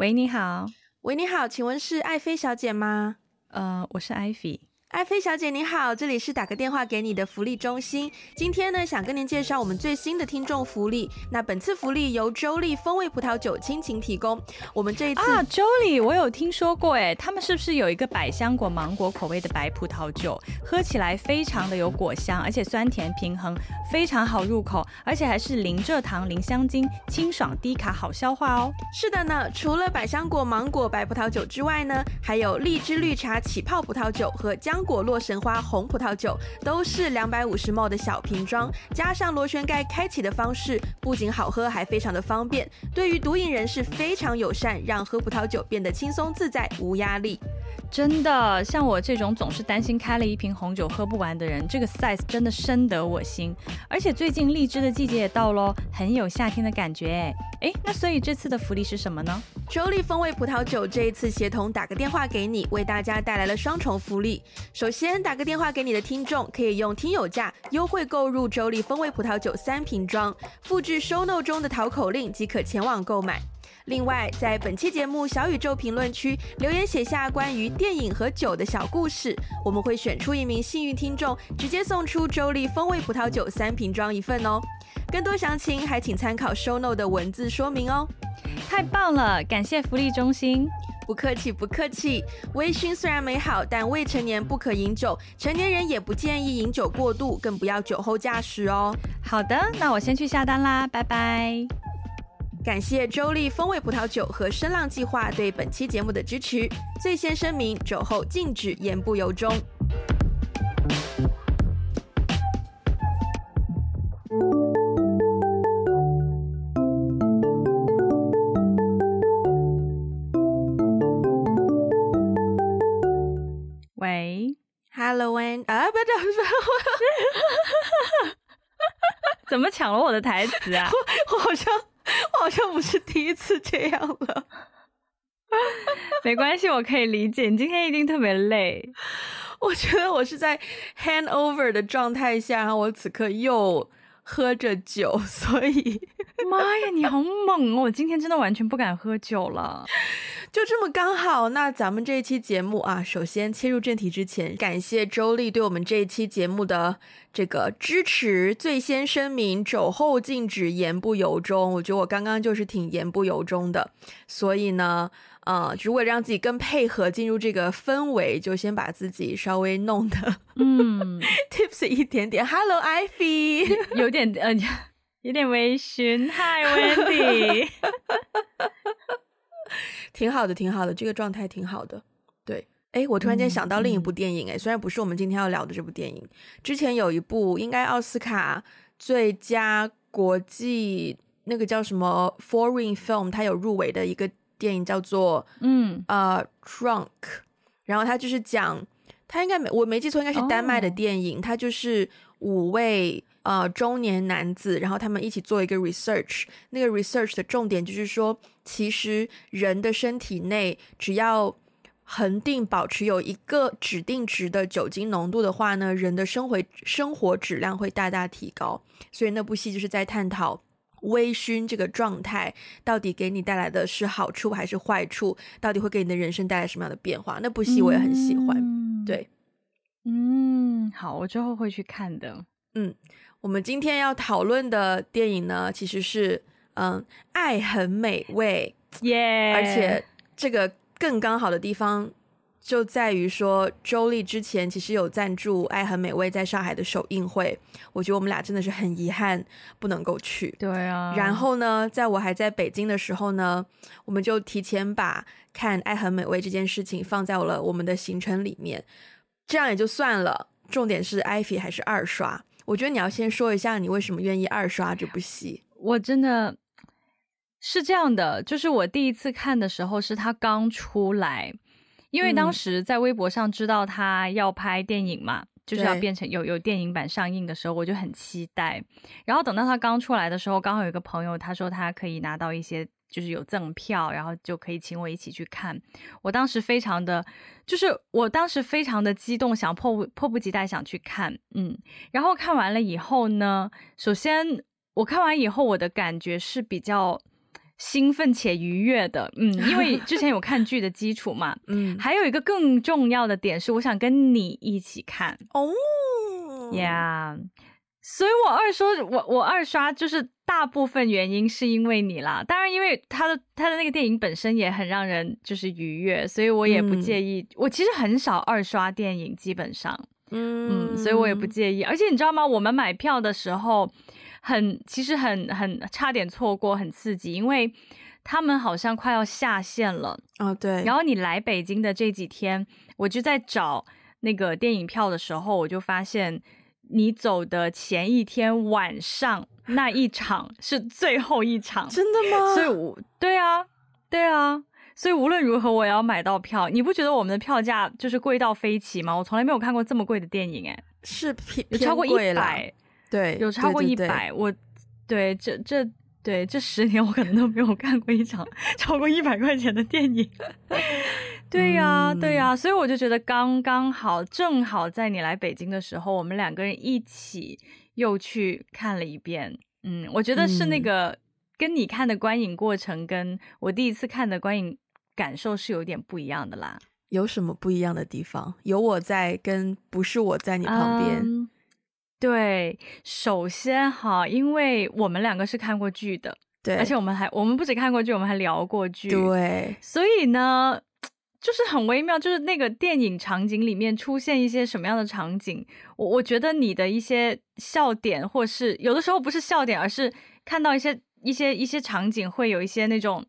喂，你好。喂，你好，请问是爱妃小姐吗？呃，我是艾菲。爱妃小姐你好，这里是打个电话给你的福利中心。今天呢，想跟您介绍我们最新的听众福利。那本次福利由周丽风味葡萄酒倾情提供。我们这一次啊，周丽，我有听说过，哎，他们是不是有一个百香果芒果口味的白葡萄酒？喝起来非常的有果香，而且酸甜平衡，非常好入口，而且还是零蔗糖、零香精，清爽低卡，好消化哦。是的呢，除了百香果芒果白葡萄酒之外呢，还有荔枝绿茶起泡葡萄酒和姜。果洛神花红葡萄酒都是两百五十 ml 的小瓶装，加上螺旋盖开启的方式，不仅好喝，还非常的方便。对于毒瘾人士非常友善，让喝葡萄酒变得轻松自在，无压力。真的，像我这种总是担心开了一瓶红酒喝不完的人，这个 size 真的深得我心。而且最近荔枝的季节也到喽，很有夏天的感觉哎。哎，那所以这次的福利是什么呢？周丽风味葡萄酒这一次协同打个电话给你，为大家带来了双重福利。首先，打个电话给你的听众可以用听友价优惠购入周丽风味葡萄酒三瓶装，复制 show note 中的淘口令即可前往购买。另外，在本期节目小宇宙评论区留言写下关于电影和酒的小故事，我们会选出一名幸运听众，直接送出周丽风味葡萄酒三瓶装一份哦。更多详情还请参考 show note 的文字说明哦。太棒了，感谢福利中心。不客气，不客气。微醺虽然美好，但未成年不可饮酒，成年人也不建议饮酒过度，更不要酒后驾驶哦。好的，那我先去下单啦，拜拜。感谢周丽风味葡萄酒和声浪计划对本期节目的支持。最先声明：酒后禁止言不由衷。怎么抢了我的台词啊？我，我好像。我好像不是第一次这样了，没关系，我可以理解。你今天一定特别累，我觉得我是在 hand over 的状态下，然后我此刻又喝着酒，所以妈呀，你好猛哦！我今天真的完全不敢喝酒了。就这么刚好，那咱们这一期节目啊，首先切入正题之前，感谢周丽对我们这一期节目的这个支持。最先声明，酒后禁止言不由衷。我觉得我刚刚就是挺言不由衷的，所以呢，呃，就为了让自己更配合进入这个氛围，就先把自己稍微弄得嗯 tipsy 一点点。Hello，Ivy，有点呃，有点微醺。Hi，Wendy。挺好的，挺好的，这个状态挺好的。对，哎，我突然间想到另一部电影，哎、嗯，虽然不是我们今天要聊的这部电影，之前有一部应该奥斯卡最佳国际那个叫什么 Foreign Film，它有入围的一个电影叫做嗯呃 Drunk，然后它就是讲，它应该没我没记错，应该是丹麦的电影，它就是五位。呃，中年男子，然后他们一起做一个 research，那个 research 的重点就是说，其实人的身体内只要恒定保持有一个指定值的酒精浓度的话呢，人的生活生活质量会大大提高。所以那部戏就是在探讨微醺这个状态到底给你带来的是好处还是坏处，到底会给你的人生带来什么样的变化。那部戏我也很喜欢，嗯、对，嗯，好，我之后会去看的，嗯。我们今天要讨论的电影呢，其实是嗯，爱很美味，耶而且这个更刚好的地方就在于说，周丽之前其实有赞助爱很美味在上海的首映会，我觉得我们俩真的是很遗憾不能够去。对啊。然后呢，在我还在北京的时候呢，我们就提前把看爱很美味这件事情放在了我们的行程里面，这样也就算了。重点是艾菲还是二刷。我觉得你要先说一下你为什么愿意二刷这部戏。我真的是这样的，就是我第一次看的时候是他刚出来，因为当时在微博上知道他要拍电影嘛，嗯、就是要变成有有电影版上映的时候，我就很期待。然后等到他刚出来的时候，刚好有一个朋友他说他可以拿到一些。就是有赠票，然后就可以请我一起去看。我当时非常的，就是我当时非常的激动，想迫不迫不及待想去看，嗯。然后看完了以后呢，首先我看完以后，我的感觉是比较兴奋且愉悦的，嗯，因为之前有看剧的基础嘛，嗯，还有一个更重要的点是，我想跟你一起看哦，呀所以我二说，我我二刷就是大部分原因是因为你啦，当然因为他的他的那个电影本身也很让人就是愉悦，所以我也不介意，嗯、我其实很少二刷电影，基本上，嗯。嗯，所以我也不介意，而且你知道吗？我们买票的时候。很，其实很很差点错过，很刺激，因为他们好像快要下线了哦，对。然后你来北京的这几天，我就在找那个电影票的时候，我就发现你走的前一天晚上那一场是最后一场，真的吗？所以我，对啊，对啊，所以无论如何我也要买到票。你不觉得我们的票价就是贵到飞起吗？我从来没有看过这么贵的电影，哎，是偏有超过一百。对，有超过一百，我对这这对这十年我可能都没有看过一场超过一百块钱的电影。对呀、啊，对呀、啊，所以我就觉得刚刚好，正好在你来北京的时候，我们两个人一起又去看了一遍。嗯，我觉得是那个跟你看的观影过程，跟我第一次看的观影感受是有点不一样的啦。有什么不一样的地方？有我在，跟不是我在你旁边。嗯对，首先哈，因为我们两个是看过剧的，对，而且我们还我们不止看过剧，我们还聊过剧，对，所以呢，就是很微妙，就是那个电影场景里面出现一些什么样的场景，我我觉得你的一些笑点，或是有的时候不是笑点，而是看到一些一些一些场景，会有一些那种，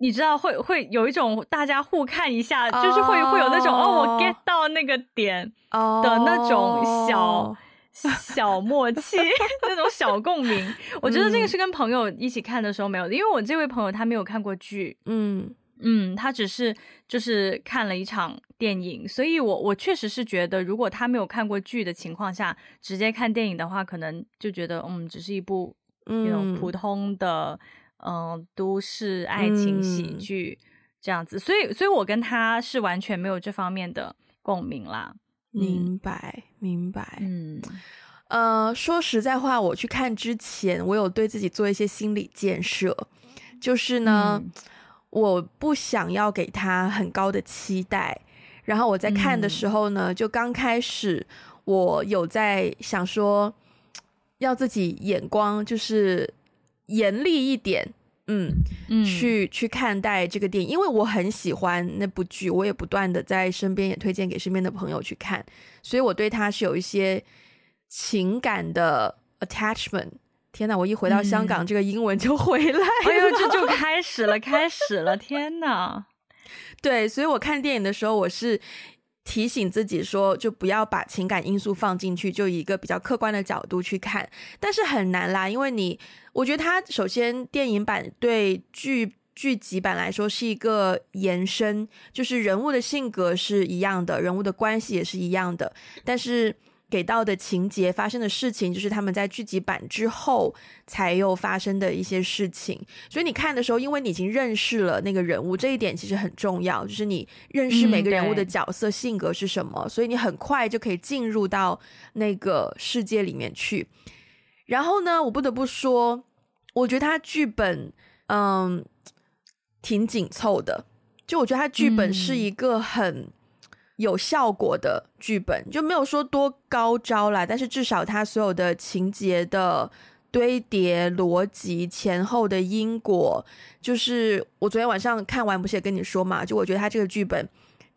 你知道，会会有一种大家互看一下，oh. 就是会会有那种哦，我 get 到那个点的那种小。Oh. 小默契，那种小共鸣，我觉得这个是跟朋友一起看的时候没有的，因为我这位朋友他没有看过剧，嗯。嗯，他只是就是看了一场电影，所以我我确实是觉得，如果他没有看过剧的情况下，直接看电影的话，可能就觉得嗯，只是一部那种普通的嗯、呃、都市爱情喜剧这样子，所以所以我跟他是完全没有这方面的共鸣啦。明白，明白。嗯，呃，说实在话，我去看之前，我有对自己做一些心理建设，就是呢，嗯、我不想要给他很高的期待。然后我在看的时候呢，嗯、就刚开始，我有在想说，要自己眼光就是严厉一点。嗯，嗯，去去看待这个电影，因为我很喜欢那部剧，我也不断的在身边也推荐给身边的朋友去看，所以我对他是有一些情感的 attachment。天哪，我一回到香港，嗯、这个英文就回来了，哎呦，这就开始了，开始了，天哪！对，所以我看电影的时候，我是。提醒自己说，就不要把情感因素放进去，就以一个比较客观的角度去看。但是很难啦，因为你，我觉得它首先电影版对剧剧集版来说是一个延伸，就是人物的性格是一样的，人物的关系也是一样的，但是。给到的情节发生的事情，就是他们在剧集版之后才又发生的一些事情。所以你看的时候，因为你已经认识了那个人物，这一点其实很重要，就是你认识每个人物的角色、嗯、性格是什么，所以你很快就可以进入到那个世界里面去。然后呢，我不得不说，我觉得他剧本嗯挺紧凑的，就我觉得他剧本是一个很。嗯有效果的剧本就没有说多高招啦，但是至少它所有的情节的堆叠、逻辑、前后的因果，就是我昨天晚上看完不是也跟你说嘛？就我觉得它这个剧本。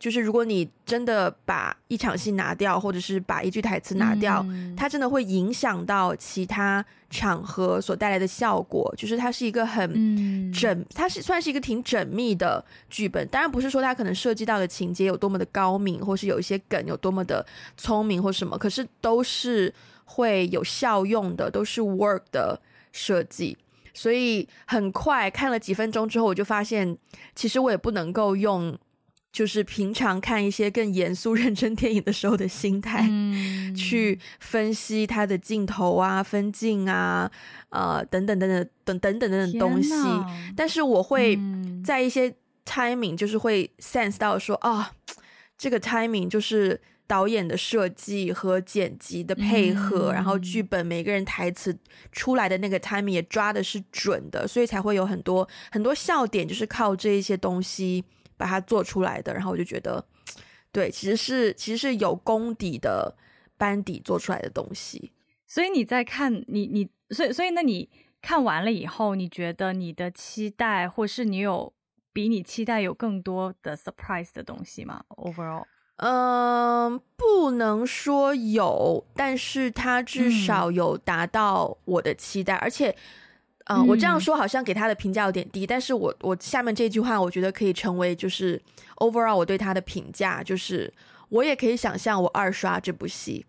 就是如果你真的把一场戏拿掉，或者是把一句台词拿掉，嗯、它真的会影响到其他场合所带来的效果。就是它是一个很缜，嗯、它是算是一个挺缜密的剧本。当然不是说它可能涉及到的情节有多么的高明，或是有一些梗有多么的聪明或什么，可是都是会有效用的，都是 work 的设计。所以很快看了几分钟之后，我就发现其实我也不能够用。就是平常看一些更严肃 认真电影的时候的心态，嗯、去分析它的镜头啊、分镜啊、呃等等等等等等等等等东西。但是我会在一些 timing，就是会 sense 到说哦，这个 timing 就是导演的设计和剪辑的配合，嗯、然后剧本每个人台词出来的那个 timing 也抓的是准的，所以才会有很多很多笑点，就是靠这一些东西把它做出来的。然后我就觉得，对，其实是其实是有功底的班底做出来的东西。所以你在看你你，所以所以那你看完了以后，你觉得你的期待，或是你有比你期待有更多的 surprise 的东西吗？Overall？嗯，不能说有，但是它至少有达到我的期待，嗯、而且，嗯、呃，我这样说好像给他的评价有点低，嗯、但是我我下面这句话，我觉得可以成为就是 overall 我对他的评价，就是我也可以想象我二刷这部戏，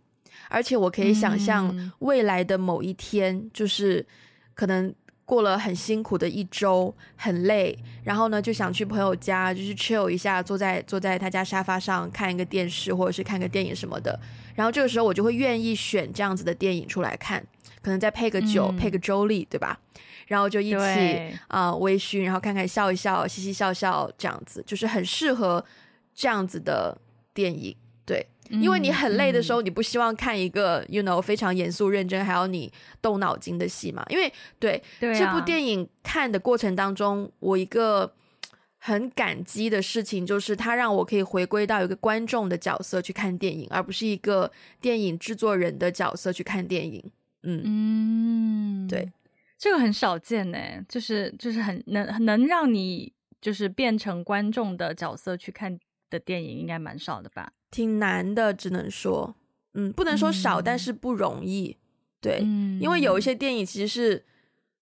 而且我可以想象未来的某一天，嗯、就是可能。过了很辛苦的一周，很累，然后呢就想去朋友家，就是 chill 一下，坐在坐在他家沙发上看一个电视，或者是看个电影什么的。然后这个时候我就会愿意选这样子的电影出来看，可能再配个酒，嗯、配个周丽，对吧？然后就一起啊、呃、微醺，然后看看笑一笑，嘻嘻笑笑，这样子就是很适合这样子的电影，对。因为你很累的时候，你不希望看一个、嗯、you know 非常严肃认真还要你动脑筋的戏嘛？因为对，对、啊、这部电影看的过程当中，我一个 很感激的事情就是，它让我可以回归到一个观众的角色去看电影，而不是一个电影制作人的角色去看电影。嗯。嗯，对，这个很少见呢，就是就是很能能让你就是变成观众的角色去看的电影，应该蛮少的吧？挺难的，只能说，嗯，不能说少，嗯、但是不容易，对，嗯、因为有一些电影其实是，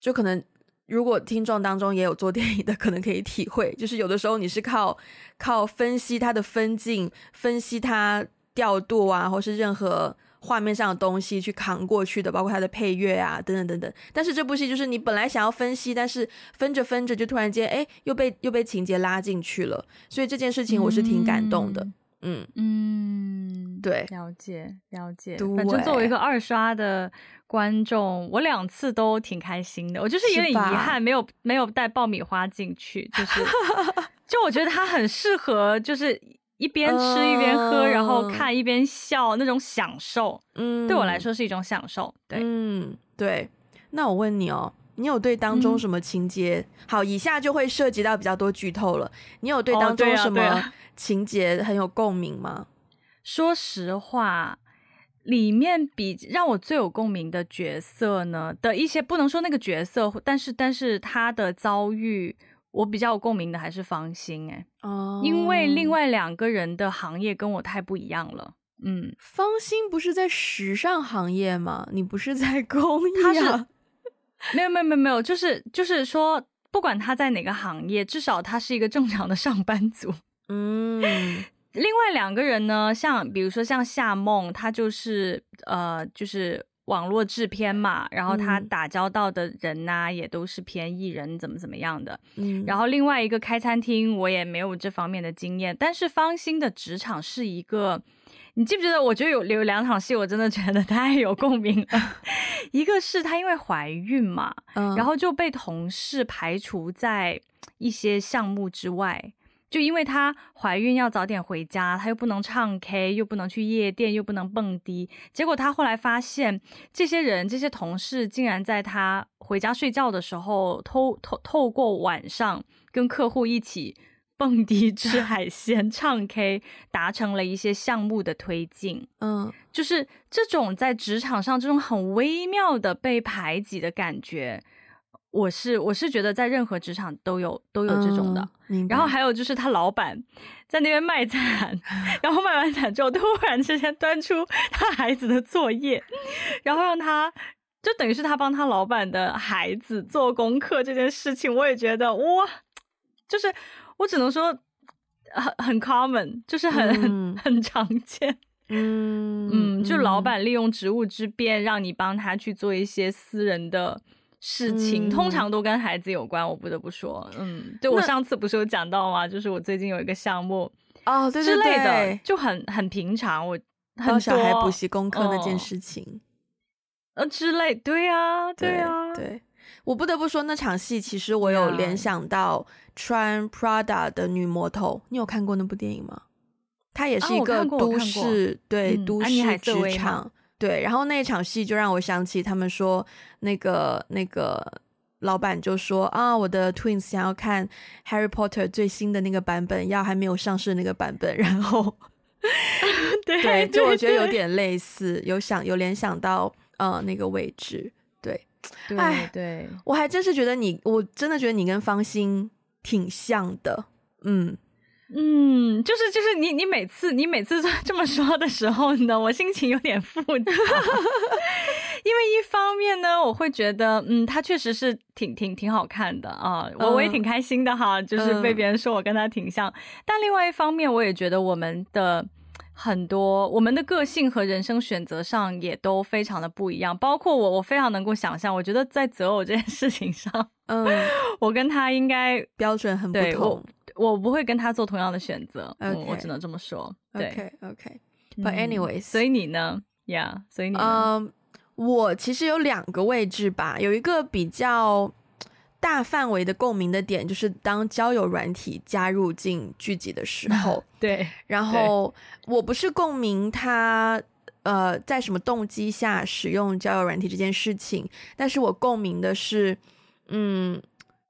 就可能如果听众当中也有做电影的，可能可以体会，就是有的时候你是靠靠分析它的分镜，分析它调度啊，或是任何画面上的东西去扛过去的，包括它的配乐啊，等等等等。但是这部戏就是你本来想要分析，但是分着分着就突然间，哎，又被又被情节拉进去了，所以这件事情我是挺感动的。嗯嗯嗯，对，了解了解。反正作为一个二刷的观众，我两次都挺开心的。我就是有点遗憾，没有没有带爆米花进去，就是就我觉得它很适合，就是一边吃一边喝，然后看一边笑那种享受。嗯，对我来说是一种享受。对，嗯，对。那我问你哦，你有对当中什么情节？好，以下就会涉及到比较多剧透了。你有对当中什么？情节很有共鸣吗？说实话，里面比让我最有共鸣的角色呢的一些，不能说那个角色，但是但是他的遭遇，我比较有共鸣的还是方心哎、欸，哦，因为另外两个人的行业跟我太不一样了。嗯，方心不是在时尚行业吗？你不是在工 业？他 是没有没有没有没有，就是就是说，不管他在哪个行业，至少他是一个正常的上班族。嗯，另外两个人呢，像比如说像夏梦，他就是呃，就是网络制片嘛，然后他打交道的人呐、啊，也都是偏艺人，怎么怎么样的。嗯，然后另外一个开餐厅，我也没有这方面的经验。但是方心的职场是一个，你记不记得？我觉得有有两场戏，我真的觉得太有共鸣了。一个是她因为怀孕嘛，嗯，然后就被同事排除在一些项目之外。就因为她怀孕要早点回家，她又不能唱 K，又不能去夜店，又不能蹦迪。结果她后来发现，这些人、这些同事竟然在她回家睡觉的时候，偷透透过晚上跟客户一起蹦迪、吃 海鲜、唱 K，达成了一些项目的推进。嗯，就是这种在职场上这种很微妙的被排挤的感觉。我是我是觉得在任何职场都有都有这种的，嗯、然后还有就是他老板在那边卖惨，然后卖完惨之后突然之间端出他孩子的作业，然后让他就等于是他帮他老板的孩子做功课这件事情，我也觉得哇，就是我只能说很很 common，就是很、嗯、很常见，嗯嗯，就老板利用职务之便让你帮他去做一些私人的。事情通常都跟孩子有关，我不得不说，嗯，对，我上次不是有讲到吗？就是我最近有一个项目哦，对对对，之类的，就很很平常，我帮小孩补习功课那件事情，呃之类，对呀，对呀，对，我不得不说那场戏，其实我有联想到穿 Prada 的女魔头，你有看过那部电影吗？它也是一个都市，对，嗯、都市职场，对。然后那一场戏就让我想起他们说，那个那个老板就说啊，我的 Twins 想要看 Harry Potter 最新的那个版本，要还没有上市的那个版本。然后，对，对，就我觉得有点类似，有想有联想到呃那个位置，对，对，哎，对，我还真是觉得你，我真的觉得你跟方心挺像的，嗯。嗯，就是就是你你每次你每次 这么说的时候呢，我心情有点复杂，因为一方面呢，我会觉得嗯，他确实是挺挺挺好看的啊，我我也挺开心的哈，就是被别人说我跟他挺像，但另外一方面，我也觉得我们的很多我们的个性和人生选择上也都非常的不一样，包括我，我非常能够想象，我觉得在择偶这件事情上，嗯，我跟他应该标准很不同。我不会跟他做同样的选择，okay, 嗯，我只能这么说。对，OK，OK，But、okay. anyways，、嗯、所以你呢？Yeah，所以你呢？嗯、uh,，我其实有两个位置吧，有一个比较大范围的共鸣的点，就是当交友软体加入进剧集的时 候，对。然后我不是共鸣他，呃，在什么动机下使用交友软体这件事情，但是我共鸣的是，嗯。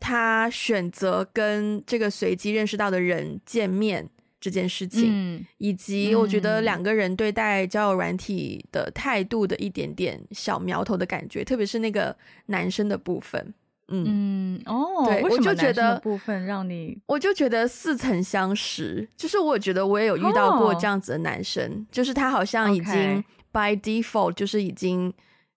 他选择跟这个随机认识到的人见面这件事情，嗯，以及我觉得两个人对待交友软体的态度的一点点小苗头的感觉，特别是那个男生的部分，嗯，嗯哦，对，我就觉得部分让你，我就觉得似曾相识，就是我觉得我也有遇到过这样子的男生，哦，就是他好像已经 by default 就是已经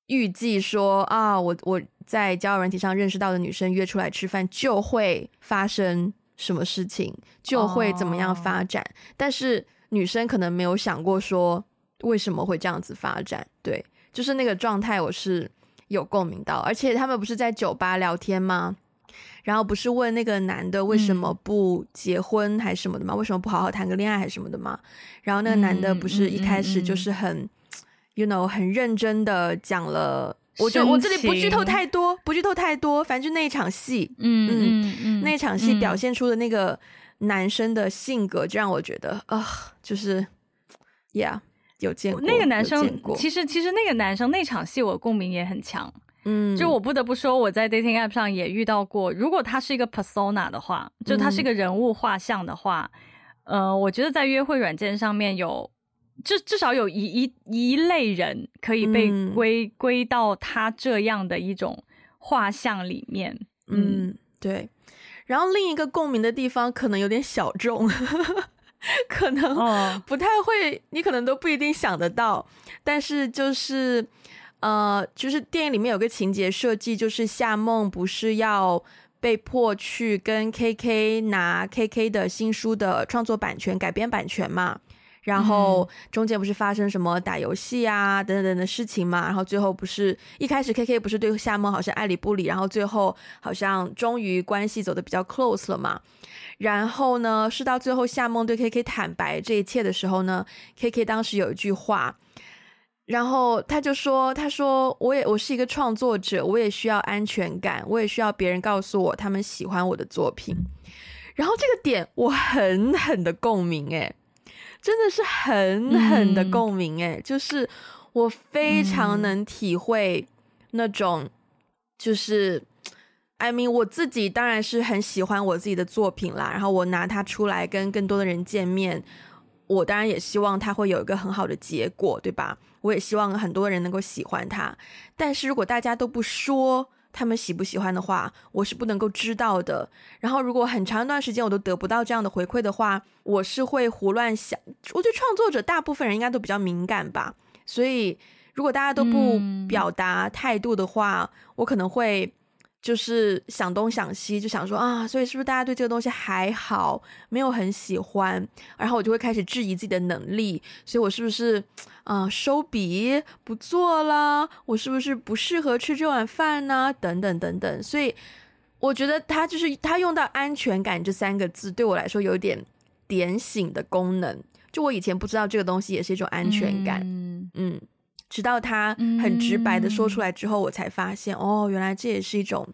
预计说啊，我我。在交友软体上认识到的女生约出来吃饭，就会发生什么事情，就会怎么样发展。Oh. 但是女生可能没有想过说为什么会这样子发展。对，就是那个状态，我是有共鸣到。而且他们不是在酒吧聊天吗？然后不是问那个男的为什么不结婚还是什么的吗？嗯、为什么不好好谈个恋爱还是什么的吗？然后那个男的不是一开始就是很、，you know，很认真的讲了。我就我这里不剧透太多，不剧透太多，反正就那一场戏，嗯嗯嗯，那一场戏表现出的那个男生的性格，就让我觉得啊、嗯呃，就是，yeah，有见过那个男生，其实其实那个男生那场戏我共鸣也很强，嗯，就我不得不说我在 dating app 上也遇到过，如果他是一个 persona 的话，就他是一个人物画像的话，嗯、呃，我觉得在约会软件上面有。至至少有一一一类人可以被归归、嗯、到他这样的一种画像里面，嗯，对。然后另一个共鸣的地方可能有点小众，可能不太会、哦，你可能都不一定想得到。但是就是呃，就是电影里面有个情节设计，就是夏梦不是要被迫去跟 KK 拿 KK 的新书的创作版权、改编版权嘛？然后中间不是发生什么打游戏啊等等等的事情嘛？然后最后不是一开始 KK 不是对夏梦好像爱理不理，然后最后好像终于关系走得比较 close 了嘛？然后呢，是到最后夏梦对 KK 坦白这一切的时候呢，KK 当时有一句话，然后他就说：“他说我也我是一个创作者，我也需要安全感，我也需要别人告诉我他们喜欢我的作品。”然后这个点我狠狠的共鸣诶。真的是狠狠的共鸣哎、嗯，就是我非常能体会那种，就是、嗯、I mean 我自己当然是很喜欢我自己的作品啦，然后我拿它出来跟更多的人见面，我当然也希望它会有一个很好的结果，对吧？我也希望很多人能够喜欢它，但是如果大家都不说。他们喜不喜欢的话，我是不能够知道的。然后，如果很长一段时间我都得不到这样的回馈的话，我是会胡乱想。我觉得创作者大部分人应该都比较敏感吧，所以如果大家都不表达态度的话，嗯、我可能会。就是想东想西，就想说啊，所以是不是大家对这个东西还好，没有很喜欢？然后我就会开始质疑自己的能力，所以我是不是啊、呃、收笔不做了？我是不是不适合吃这碗饭呢？等等等等。所以我觉得他就是他用到安全感这三个字，对我来说有一点点醒的功能。就我以前不知道这个东西也是一种安全感，嗯。嗯直到他很直白的说出来之后，我才发现、嗯，哦，原来这也是一种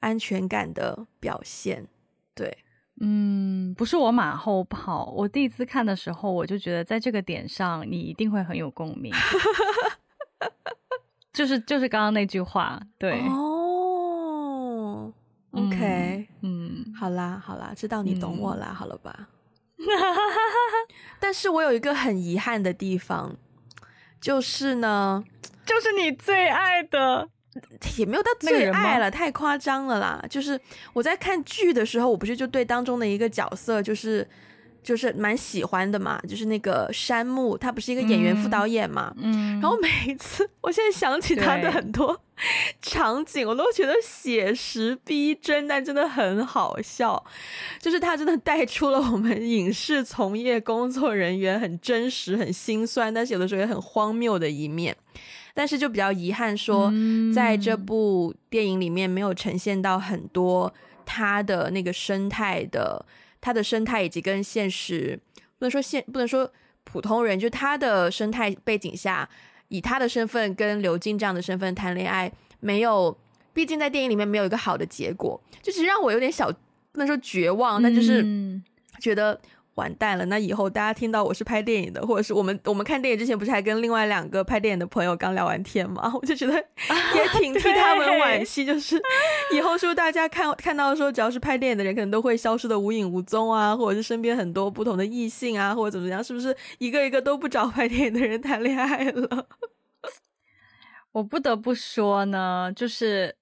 安全感的表现。对，嗯，不是我马后炮。我第一次看的时候，我就觉得在这个点上，你一定会很有共鸣。就是就是刚刚那句话，对哦。OK，嗯，好啦好啦，知道你懂我啦，嗯、好了吧？但是我有一个很遗憾的地方，就是呢，就是你最爱的。也没有到最爱了，太夸张了啦！就是我在看剧的时候，我不是就对当中的一个角色，就是就是蛮喜欢的嘛，就是那个山木，他不是一个演员副导演嘛，嗯，然后每一次我现在想起他的很多 场景，我都觉得写实逼真，但真的很好笑，就是他真的带出了我们影视从业工作人员很真实、很心酸，但是有的时候也很荒谬的一面。但是就比较遗憾说，在这部电影里面没有呈现到很多他的那个生态的，他的生态以及跟现实不能说现不能说普通人，就他的生态背景下，以他的身份跟刘静这样的身份谈恋爱，没有，毕竟在电影里面没有一个好的结果，就其实让我有点小不能说绝望，但就是觉得。完蛋了！那以后大家听到我是拍电影的，或者是我们我们看电影之前，不是还跟另外两个拍电影的朋友刚聊完天吗？我就觉得也挺替他们惋惜，就是 以后是不是大家看看到说，只要是拍电影的人，可能都会消失的无影无踪啊，或者是身边很多不同的异性啊，或者怎么样，是不是一个一个都不找拍电影的人谈恋爱了？我不得不说呢，就是。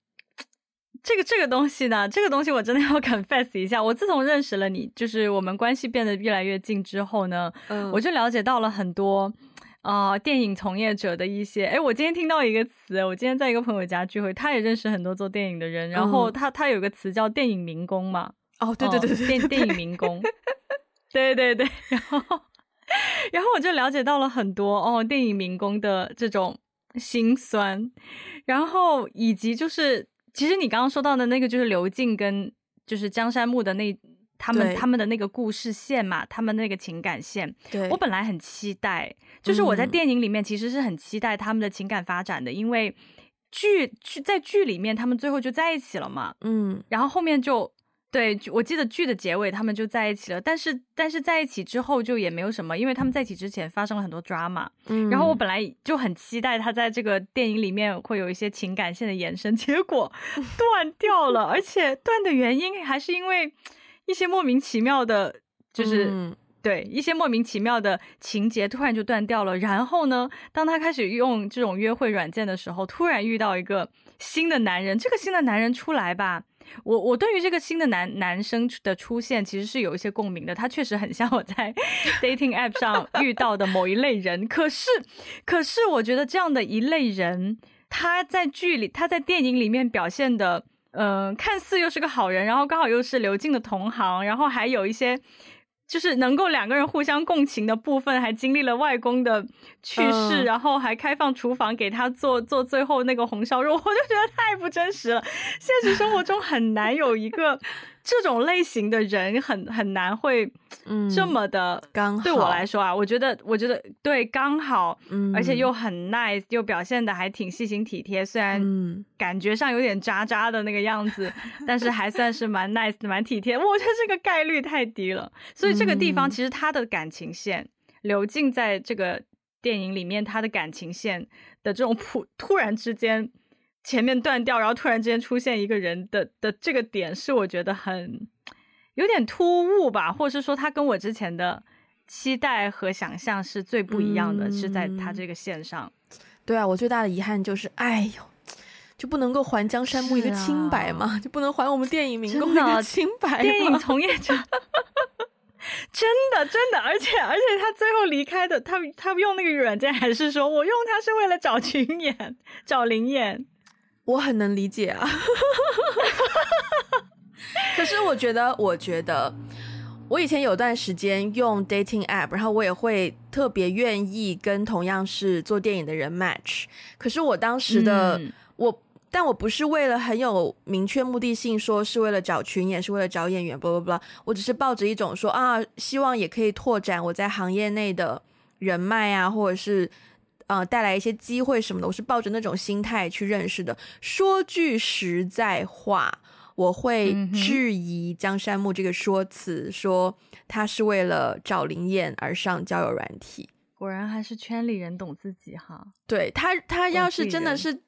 这个这个东西呢，这个东西我真的要 confess 一下。我自从认识了你，就是我们关系变得越来越近之后呢，嗯，我就了解到了很多啊、呃、电影从业者的一些。哎，我今天听到一个词，我今天在一个朋友家聚会，他也认识很多做电影的人，然后他他有个词叫电影民工嘛。哦，对对对对，电电影民工。对对对，然后然后我就了解到了很多哦电影民工的这种辛酸，然后以及就是。其实你刚刚说到的那个就是刘静跟就是江山木的那他们他们的那个故事线嘛，他们那个情感线，对，我本来很期待，就是我在电影里面其实是很期待他们的情感发展的，嗯、因为剧剧在剧里面他们最后就在一起了嘛，嗯，然后后面就。对，我记得剧的结尾他们就在一起了，但是但是在一起之后就也没有什么，因为他们在一起之前发生了很多 drama，嗯，然后我本来就很期待他在这个电影里面会有一些情感线的延伸，结果 断掉了，而且断的原因还是因为一些莫名其妙的，就是、嗯、对一些莫名其妙的情节突然就断掉了，然后呢，当他开始用这种约会软件的时候，突然遇到一个新的男人，这个新的男人出来吧。我我对于这个新的男男生的出现其实是有一些共鸣的，他确实很像我在 dating app 上遇到的某一类人。可是，可是我觉得这样的一类人，他在剧里，他在电影里面表现的，嗯、呃，看似又是个好人，然后刚好又是刘静的同行，然后还有一些。就是能够两个人互相共情的部分，还经历了外公的去世，呃、然后还开放厨房给他做做最后那个红烧肉，我就觉得太不真实了。现实生活中很难有一个这种类型的人很，很很难会这么的刚好。对我来说啊，我觉得我觉得对刚好，嗯，而且又很 nice，又表现的还挺细心体贴，虽然感觉上有点渣渣的那个样子，嗯、但是还算是蛮 nice 蛮体贴。我觉得这个概率太低了，所以。这个地方其实他的感情线，流进在这个电影里面，他的感情线的这种普突然之间前面断掉，然后突然之间出现一个人的的这个点，是我觉得很有点突兀吧，或者是说他跟我之前的期待和想象是最不一样的，嗯、是在他这个线上。对啊，我最大的遗憾就是，哎呦，就不能够还江山木一个清白吗？啊、就不能还我们电影 民工一个清白？电影从业者。真的，真的，而且而且他最后离开的，他他用那个软件，还是说我用它是为了找群演，找灵演，我很能理解啊。可是我觉得，我觉得我以前有段时间用 dating app，然后我也会特别愿意跟同样是做电影的人 match。可是我当时的、嗯、我。但我不是为了很有明确目的性，说是为了找群演，是为了找演员，不不不，我只是抱着一种说啊，希望也可以拓展我在行业内的人脉啊，或者是呃带来一些机会什么的，我是抱着那种心态去认识的。说句实在话。我会质疑江山木这个说辞，说他是为了找灵验而上交友软体。果然还是圈里人懂自己哈。对他，他要是真的是，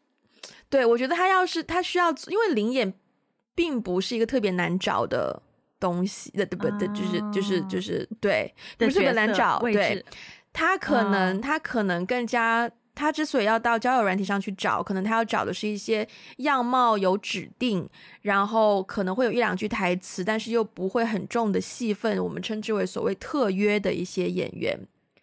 对我觉得他要是他需要，因为灵验并不是一个特别难找的东西，对不对？就是就是就是对，不是特别难找。对，他可能他可能更加。他之所以要到交友软体上去找，可能他要找的是一些样貌有指定，然后可能会有一两句台词，但是又不会很重的戏份，我们称之为所谓特约的一些演员。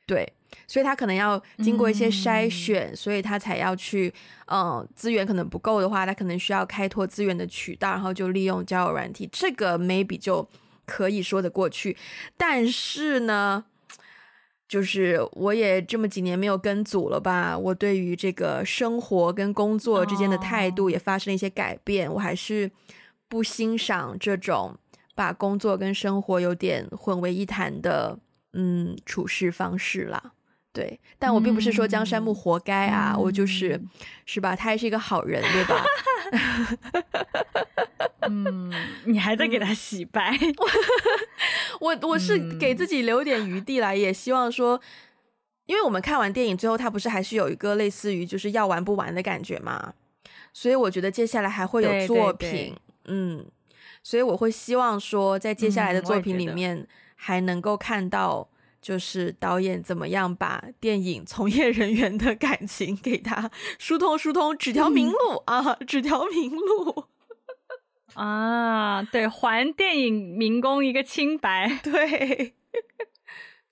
对，所以他可能要经过一些筛选，嗯、所以他才要去，嗯，资源可能不够的话，他可能需要开拓资源的渠道，然后就利用交友软体，这个 maybe 就可以说得过去。但是呢，就是我也这么几年没有跟组了吧，我对于这个生活跟工作之间的态度也发生了一些改变。Oh. 我还是不欣赏这种把工作跟生活有点混为一谈的嗯处事方式啦。对，但我并不是说江山木活该啊，嗯、我就是是吧？他还是一个好人，对吧？嗯，你还在给他洗白？我我是给自己留点余地来，嗯、也希望说，因为我们看完电影最后，他不是还是有一个类似于就是要玩不完的感觉嘛？所以我觉得接下来还会有作品，对对对嗯，所以我会希望说，在接下来的作品里面还能够看到。就是导演怎么样把电影从业人员的感情给他疏通疏通，指条明路、嗯、啊，指条明路啊，对，还电影民工一个清白，对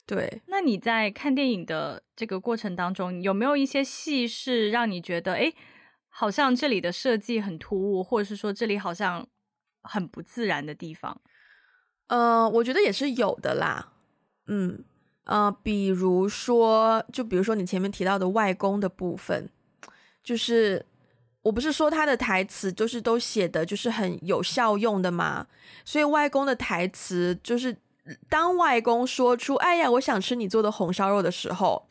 对。那你在看电影的这个过程当中，有没有一些戏是让你觉得，哎，好像这里的设计很突兀，或者是说这里好像很不自然的地方？呃，我觉得也是有的啦，嗯。呃，比如说，就比如说你前面提到的外公的部分，就是我不是说他的台词就是都写的就是很有效用的嘛，所以外公的台词就是当外公说出“哎呀，我想吃你做的红烧肉”的时候。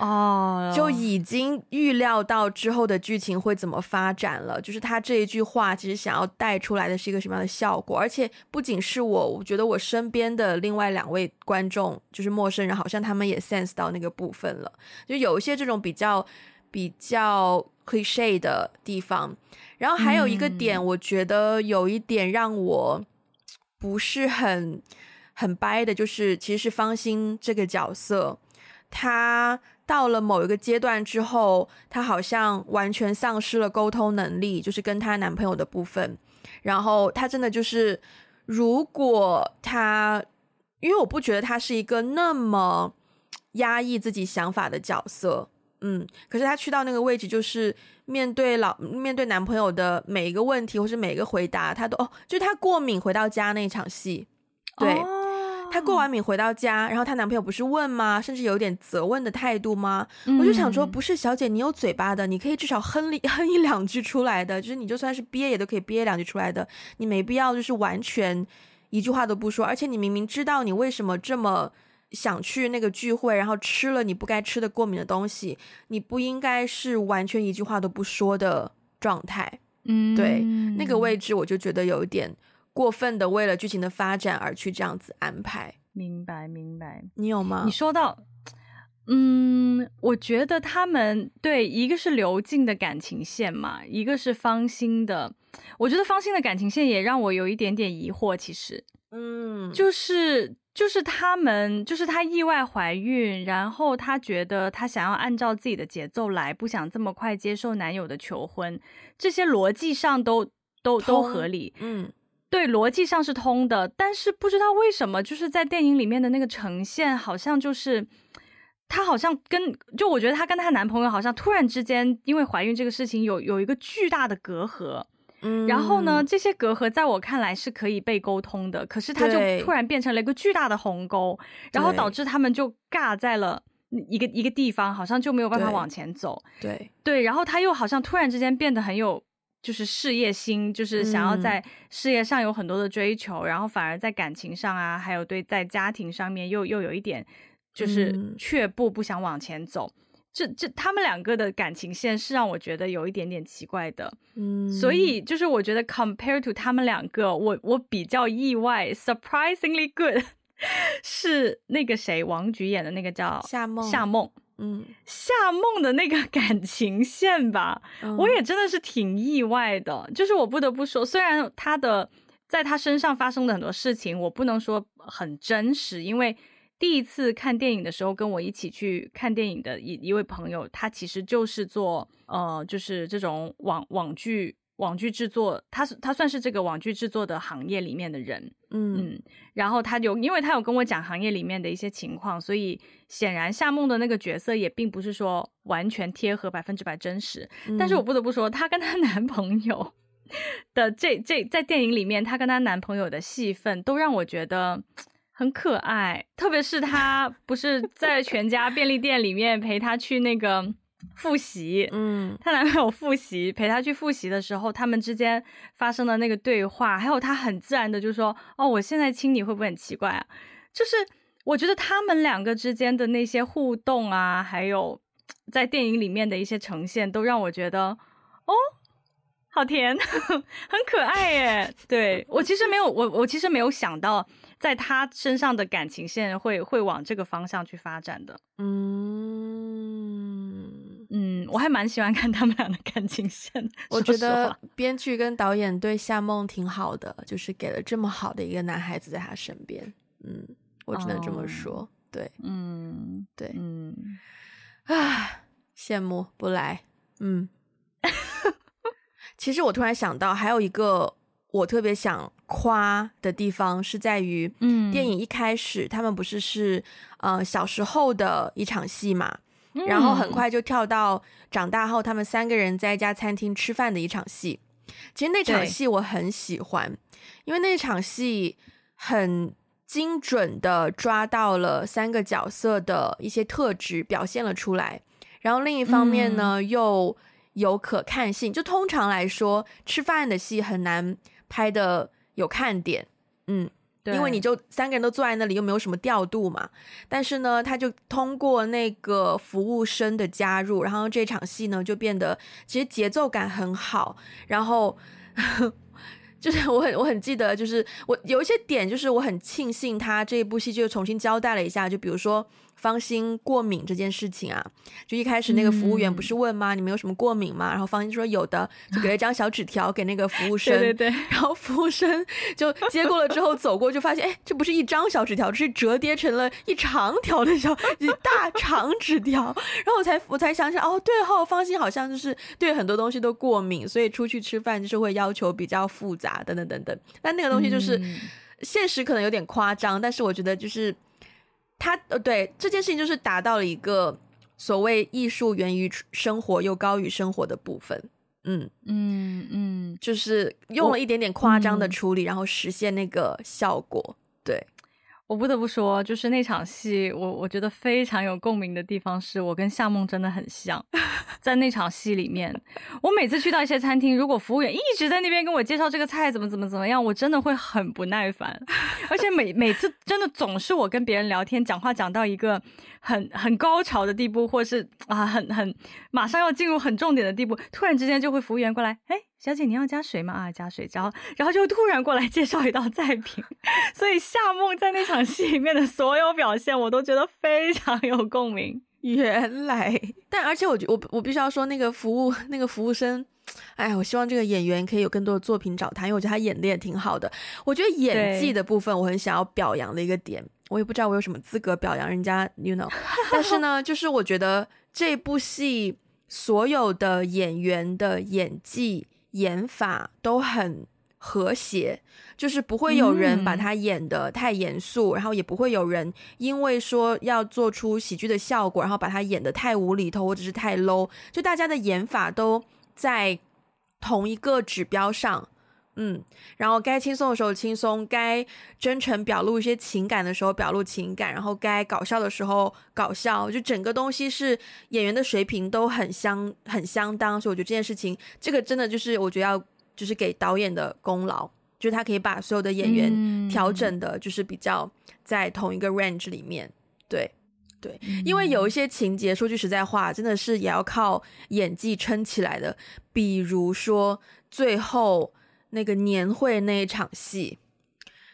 哦，oh, 就已经预料到之后的剧情会怎么发展了。就是他这一句话，其实想要带出来的是一个什么样的效果？而且不仅是我，我觉得我身边的另外两位观众，就是陌生人，好像他们也 sense 到那个部分了。就有一些这种比较比较 cliche 的地方。然后还有一个点，我觉得有一点让我不是很很掰的，就是其实是方心这个角色，他。到了某一个阶段之后，她好像完全丧失了沟通能力，就是跟她男朋友的部分。然后她真的就是，如果她，因为我不觉得她是一个那么压抑自己想法的角色，嗯，可是她去到那个位置，就是面对老面对男朋友的每一个问题或是每一个回答，她都哦，就她过敏回到家那场戏，对。她过完敏回到家，然后她男朋友不是问吗？甚至有点责问的态度吗？嗯、我就想说，不是小姐，你有嘴巴的，你可以至少哼一 哼一两句出来的，就是你就算是憋也都可以憋两句出来的，你没必要就是完全一句话都不说。而且你明明知道你为什么这么想去那个聚会，然后吃了你不该吃的过敏的东西，你不应该是完全一句话都不说的状态。嗯，对，那个位置我就觉得有一点。过分的为了剧情的发展而去这样子安排，明白明白。你有吗？你说到，嗯，我觉得他们对一个是刘静的感情线嘛，一个是方心的。我觉得方心的感情线也让我有一点点疑惑。其实，嗯，就是就是他们就是她意外怀孕，然后她觉得她想要按照自己的节奏来，不想这么快接受男友的求婚，这些逻辑上都都都合理，嗯。对，逻辑上是通的，但是不知道为什么，就是在电影里面的那个呈现，好像就是她好像跟就我觉得她跟她男朋友好像突然之间因为怀孕这个事情有有一个巨大的隔阂，嗯，然后呢，这些隔阂在我看来是可以被沟通的，可是他就突然变成了一个巨大的鸿沟，然后导致他们就尬在了一个一个地方，好像就没有办法往前走，对。对，然后他又好像突然之间变得很有。就是事业心，就是想要在事业上有很多的追求，嗯、然后反而在感情上啊，还有对在家庭上面又又有一点，就是却步，不想往前走。嗯、这这他们两个的感情线是让我觉得有一点点奇怪的，嗯，所以就是我觉得 compare to 他们两个，我我比较意外，surprisingly good，是那个谁王菊演的那个叫夏梦。夏梦，嗯，夏梦的那个感情线吧，嗯，我也真的是挺意外的，就是我不得不说，虽然他的在他身上发生的很多事情，我不能说很真实，因为。第一次看电影的时候，跟我一起去看电影的一一位朋友，他其实就是做呃，就是这种网网剧网剧制作，他是他算是这个网剧制作的行业里面的人，嗯。嗯，然后他就因为他有跟我讲行业里面的一些情况，所以显然夏梦的那个角色也并不是说完全贴合百分之百真实，嗯，但是我不得不说，她跟她男朋友的这这在电影里面，她跟她男朋友的戏份都让我觉得。很可爱，特别是她不是在全家便利店里面陪他去那个复习，嗯，他男朋友复习陪她去复习的时候，他们之间发生的那个对话，还有她很自然的就说：“哦，我现在亲你会不会很奇怪啊？”就是我觉得他们两个之间的那些互动啊，还有在电影里面的一些呈现，都让我觉得哦，好甜，很可爱耶。对，我其实没有，我我其实没有想到。在他身上的感情线会会往这个方向去发展的，嗯嗯，我还蛮喜欢看他们俩的感情线。我觉得编剧跟导演对夏梦挺好的，就是给了这么好的一个男孩子在他身边。嗯，我只能这么说。哦、对，嗯，对，嗯，啊，羡慕不来。嗯，其实我突然想到，还有一个。我特别想夸的地方是在于，嗯，电影一开始他们不是是呃小时候的一场戏嘛，嗯，然后很快就跳到长大后他们三个人在一家餐厅吃饭的一场戏。其实那场戏我很喜欢，因为那场戏很精准的抓到了三个角色的一些特质，表现了出来。然后另一方面呢，嗯，又有可看性。就通常来说，吃饭的戏很难。拍的有看点，嗯，对，因为你就三个人都坐在那里，又没有什么调度嘛。但是呢，他就通过那个服务生的加入，然后这场戏呢就变得其实节奏感很好。然后 就是我很我很记得，就是我有一些点，就是我很庆幸他这一部戏就重新交代了一下，就比如说。芳心过敏这件事情啊，就一开始那个服务员不是问吗？嗯、你们有什么过敏吗？然后芳心说有的，就给了一张小纸条给那个服务生。对对对。然后服务生就接过了之后走过，就发现哎，这不是一张小纸条，这是折叠成了一长条的小一大长纸条。然后我才我才想起哦，对哈、哦，芳心好像就是对很多东西都过敏，所以出去吃饭就是会要求比较复杂等等等等。但那个东西就是、嗯、现实可能有点夸张，但是我觉得就是。他呃，对这件事情就是达到了一个所谓艺术源于生活又高于生活的部分，嗯。嗯嗯，就是用了一点点夸张的处理，然后实现那个效果，对。我不得不说，就是那场戏，我我觉得非常有共鸣的地方，是我跟夏梦真的很像。在那场戏里面，我每次去到一些餐厅，如果服务员一直在那边跟我介绍这个菜怎么怎么怎么样，我真的会很不耐烦。而且每每次真的总是我跟别人聊天讲话讲到一个很很高潮的地步，或是啊很很马上要进入很重点的地步，突然之间就会服务员过来，哎。小姐，你要加水吗？啊，加水，然后，然后就突然过来介绍一道菜品，所以夏梦在那场戏里面的所有表现，我都觉得非常有共鸣。原来，但而且我我我必须要说，那个服务那个服务生，哎，我希望这个演员可以有更多的作品找他，因为我觉得他演的也挺好的。我觉得演技的部分，我很想要表扬的一个点，我也不知道我有什么资格表扬人家，you know。但是呢，就是我觉得这部戏所有的演员的演技。演法都很和谐，就是不会有人把他演得太严肃，嗯，然后也不会有人因为说要做出喜剧的效果，然后把他演得太无厘头或者是太 low。就大家的演法都在同一个指标上，嗯，然后该轻松的时候轻松，该真诚表露一些情感的时候表露情感，然后该搞笑的时候搞笑，就整个东西是演员的水平都很相很相当，所以我觉得这件事情，这个真的就是我觉得要就是给导演的功劳，就是他可以把所有的演员调整的，就是比较在同一个 range 里面，对。对，因为有一些情节，说句实在话，真的是也要靠演技撑起来的。比如说最后那个年会那一场戏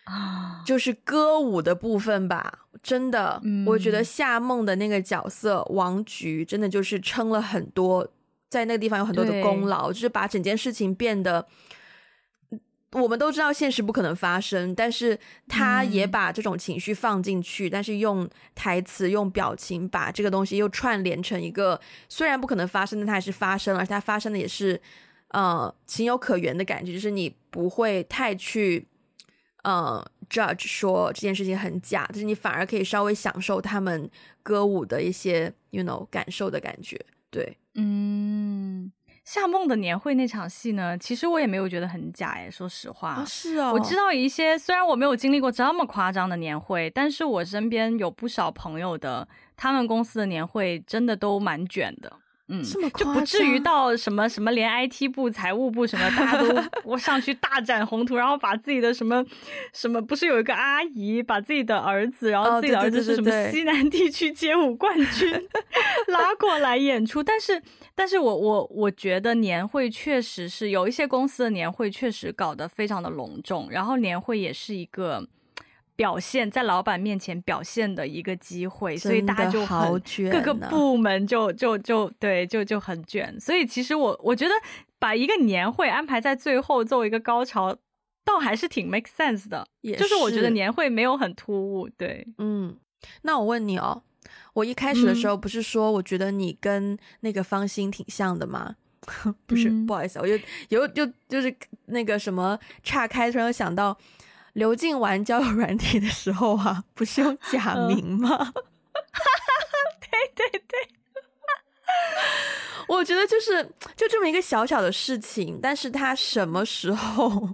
啊，就是歌舞的部分吧。真的，我觉得夏梦的那个角色王菊，真的就是撑了很多，在那个地方有很多的功劳，就是把整件事情变得。我们都知道现实不可能发生，但是他也把这种情绪放进去，嗯、但是用台词、用表情把这个东西又串联成一个虽然不可能发生，但它还是发生了，而且它发生的也是呃情有可原的感觉，就是你不会太去呃 judge 说这件事情很假，但是你反而可以稍微享受他们歌舞的一些 you know 感受的感觉，对，嗯。夏梦的年会那场戏呢，其实我也没有觉得很假诶，说实话。啊，是啊，我知道一些，虽然我没有经历过这么夸张的年会，但是我身边有不少朋友的，他们公司的年会真的都蛮卷的。嗯，就不至于到什么什么，连 IT 部、财务部什么，大家都 我上去大展宏图，然后把自己的什么什么，不是有一个阿姨把自己的儿子，然后自己的儿子是什么西南地区街舞冠军 拉过来演出，但是，但是我我我觉得年会确实是有一些公司的年会确实搞得非常的隆重，然后年会也是一个。表现在老板面前表现的一个机会，所以大家就很各个部门就就就对就就很卷。所以其实我我觉得把一个年会安排在最后作为一个高潮，倒还是挺 make sense 的。就是我觉得年会没有很突兀。对，嗯，那我问你哦，我一开始的时候不是说我觉得你跟那个方心挺像的吗？嗯、不是，不好意思，我就有就就是那个什么岔开，突然想到。刘静玩交友软体的时候啊，不是用假名吗？嗯、对对对，我觉得就是就这么一个小小的事情，但是他什么时候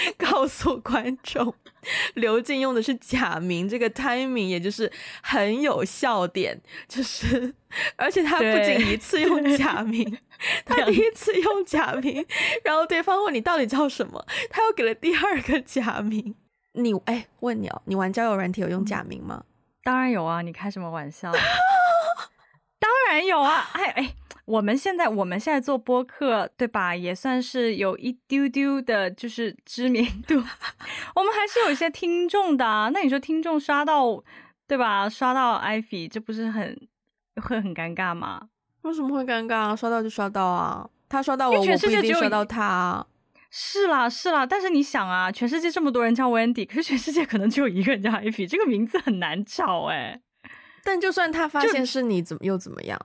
告诉观众？刘静用的是假名，这个 timing 也就是很有笑点，就是而且他不仅一次用假名，他第一次用假名，然后对方问你到底叫什么，他又给了第二个假名。你哎，问你哦，你玩交友软体有用假名吗？当然有啊，你开什么玩笑？当然有啊，哎哎。我们现在我们现在做播客，对吧？也算是有一丢丢的，就是知名度。我们还是有一些听众的啊。那你说听众刷到，对吧？刷到 Ivy，这不是很会很尴尬吗？为什么会尴尬啊？刷到就刷到啊，他刷到我，全世界我不一定刷到他啊。是啦是啦，但是你想啊，全世界这么多人叫 Wendy，可是全世界可能只有一个人叫 Ivy，这个名字很难找哎。但就算他发现是你，怎么又怎么样？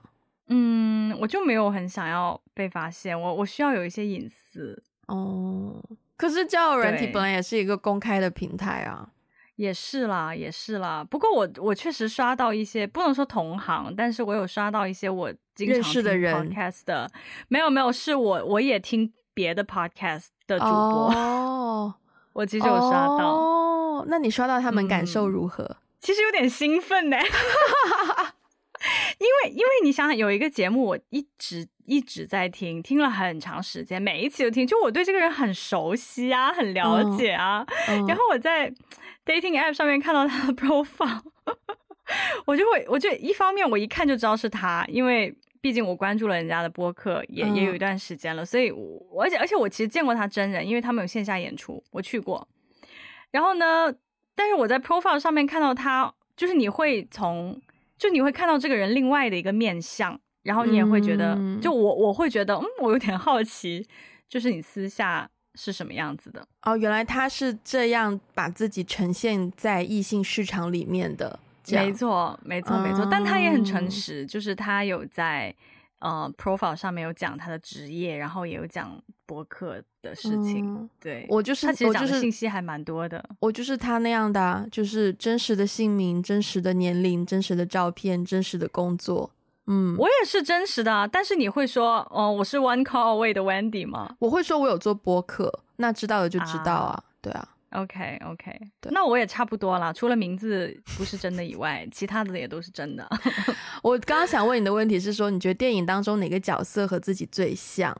嗯，我就没有很想要被发现，我我需要有一些隐私哦。可是交友软体本来也是一个公开的平台啊，也是啦，也是啦。不过我我确实刷到一些，不能说同行，但是我有刷到一些我经常听 podcast 的，没有没有，是我我也听别的 podcast 的主播哦，我其实有刷到哦。那你刷到他们感受如何？嗯，其实有点兴奋呢。因为，因为你想想，有一个节目，我一直一直在听，听了很长时间，每一期都听，就我对这个人很熟悉啊，很了解啊。嗯嗯、然后我在 dating app 上面看到他的 profile，我就会，我就一方面我一看就知道是他，因为毕竟我关注了人家的播客也，也有一段时间了，所以我，而且而且我其实见过他真人，因为他们有线下演出，我去过。然后呢，但是我在 profile 上面看到他，就是你会从。就你会看到这个人另外的一个面相，然后你也会觉得，嗯、就我我会觉得，嗯，我有点好奇，就是你私下是什么样子的？哦，原来他是这样把自己呈现在异性市场里面的。没错，没错，没错。嗯、但他也很诚实，就是他有在呃 profile 上面有讲他的职业，然后也有讲博客的事情。嗯、对，我就是他其实讲的信息还蛮多的。我就是他那样的、啊，就是真实的姓名、真实的年龄、真实的照片、真实的工作。嗯，我也是真实的、啊，但是你会说，哦，我是 One Call Away 的 Wendy 吗？我会说我有做播客，那知道的就知道啊，啊对啊。OK OK，那我也差不多了，除了名字不是真的以外，其他的也都是真的。我刚刚想问你的问题是说，你觉得电影当中哪个角色和自己最像？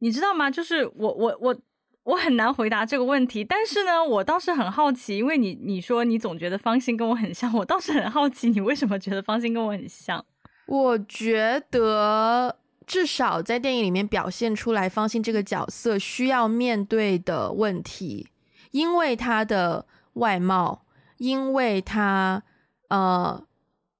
你知道吗？就是我我我我很难回答这个问题。但是呢，我倒是很好奇，因为你你说你总觉得方心跟我很像，我倒是很好奇，你为什么觉得方心跟我很像？我觉得至少在电影里面表现出来，方心这个角色需要面对的问题，因为他的外貌，因为他呃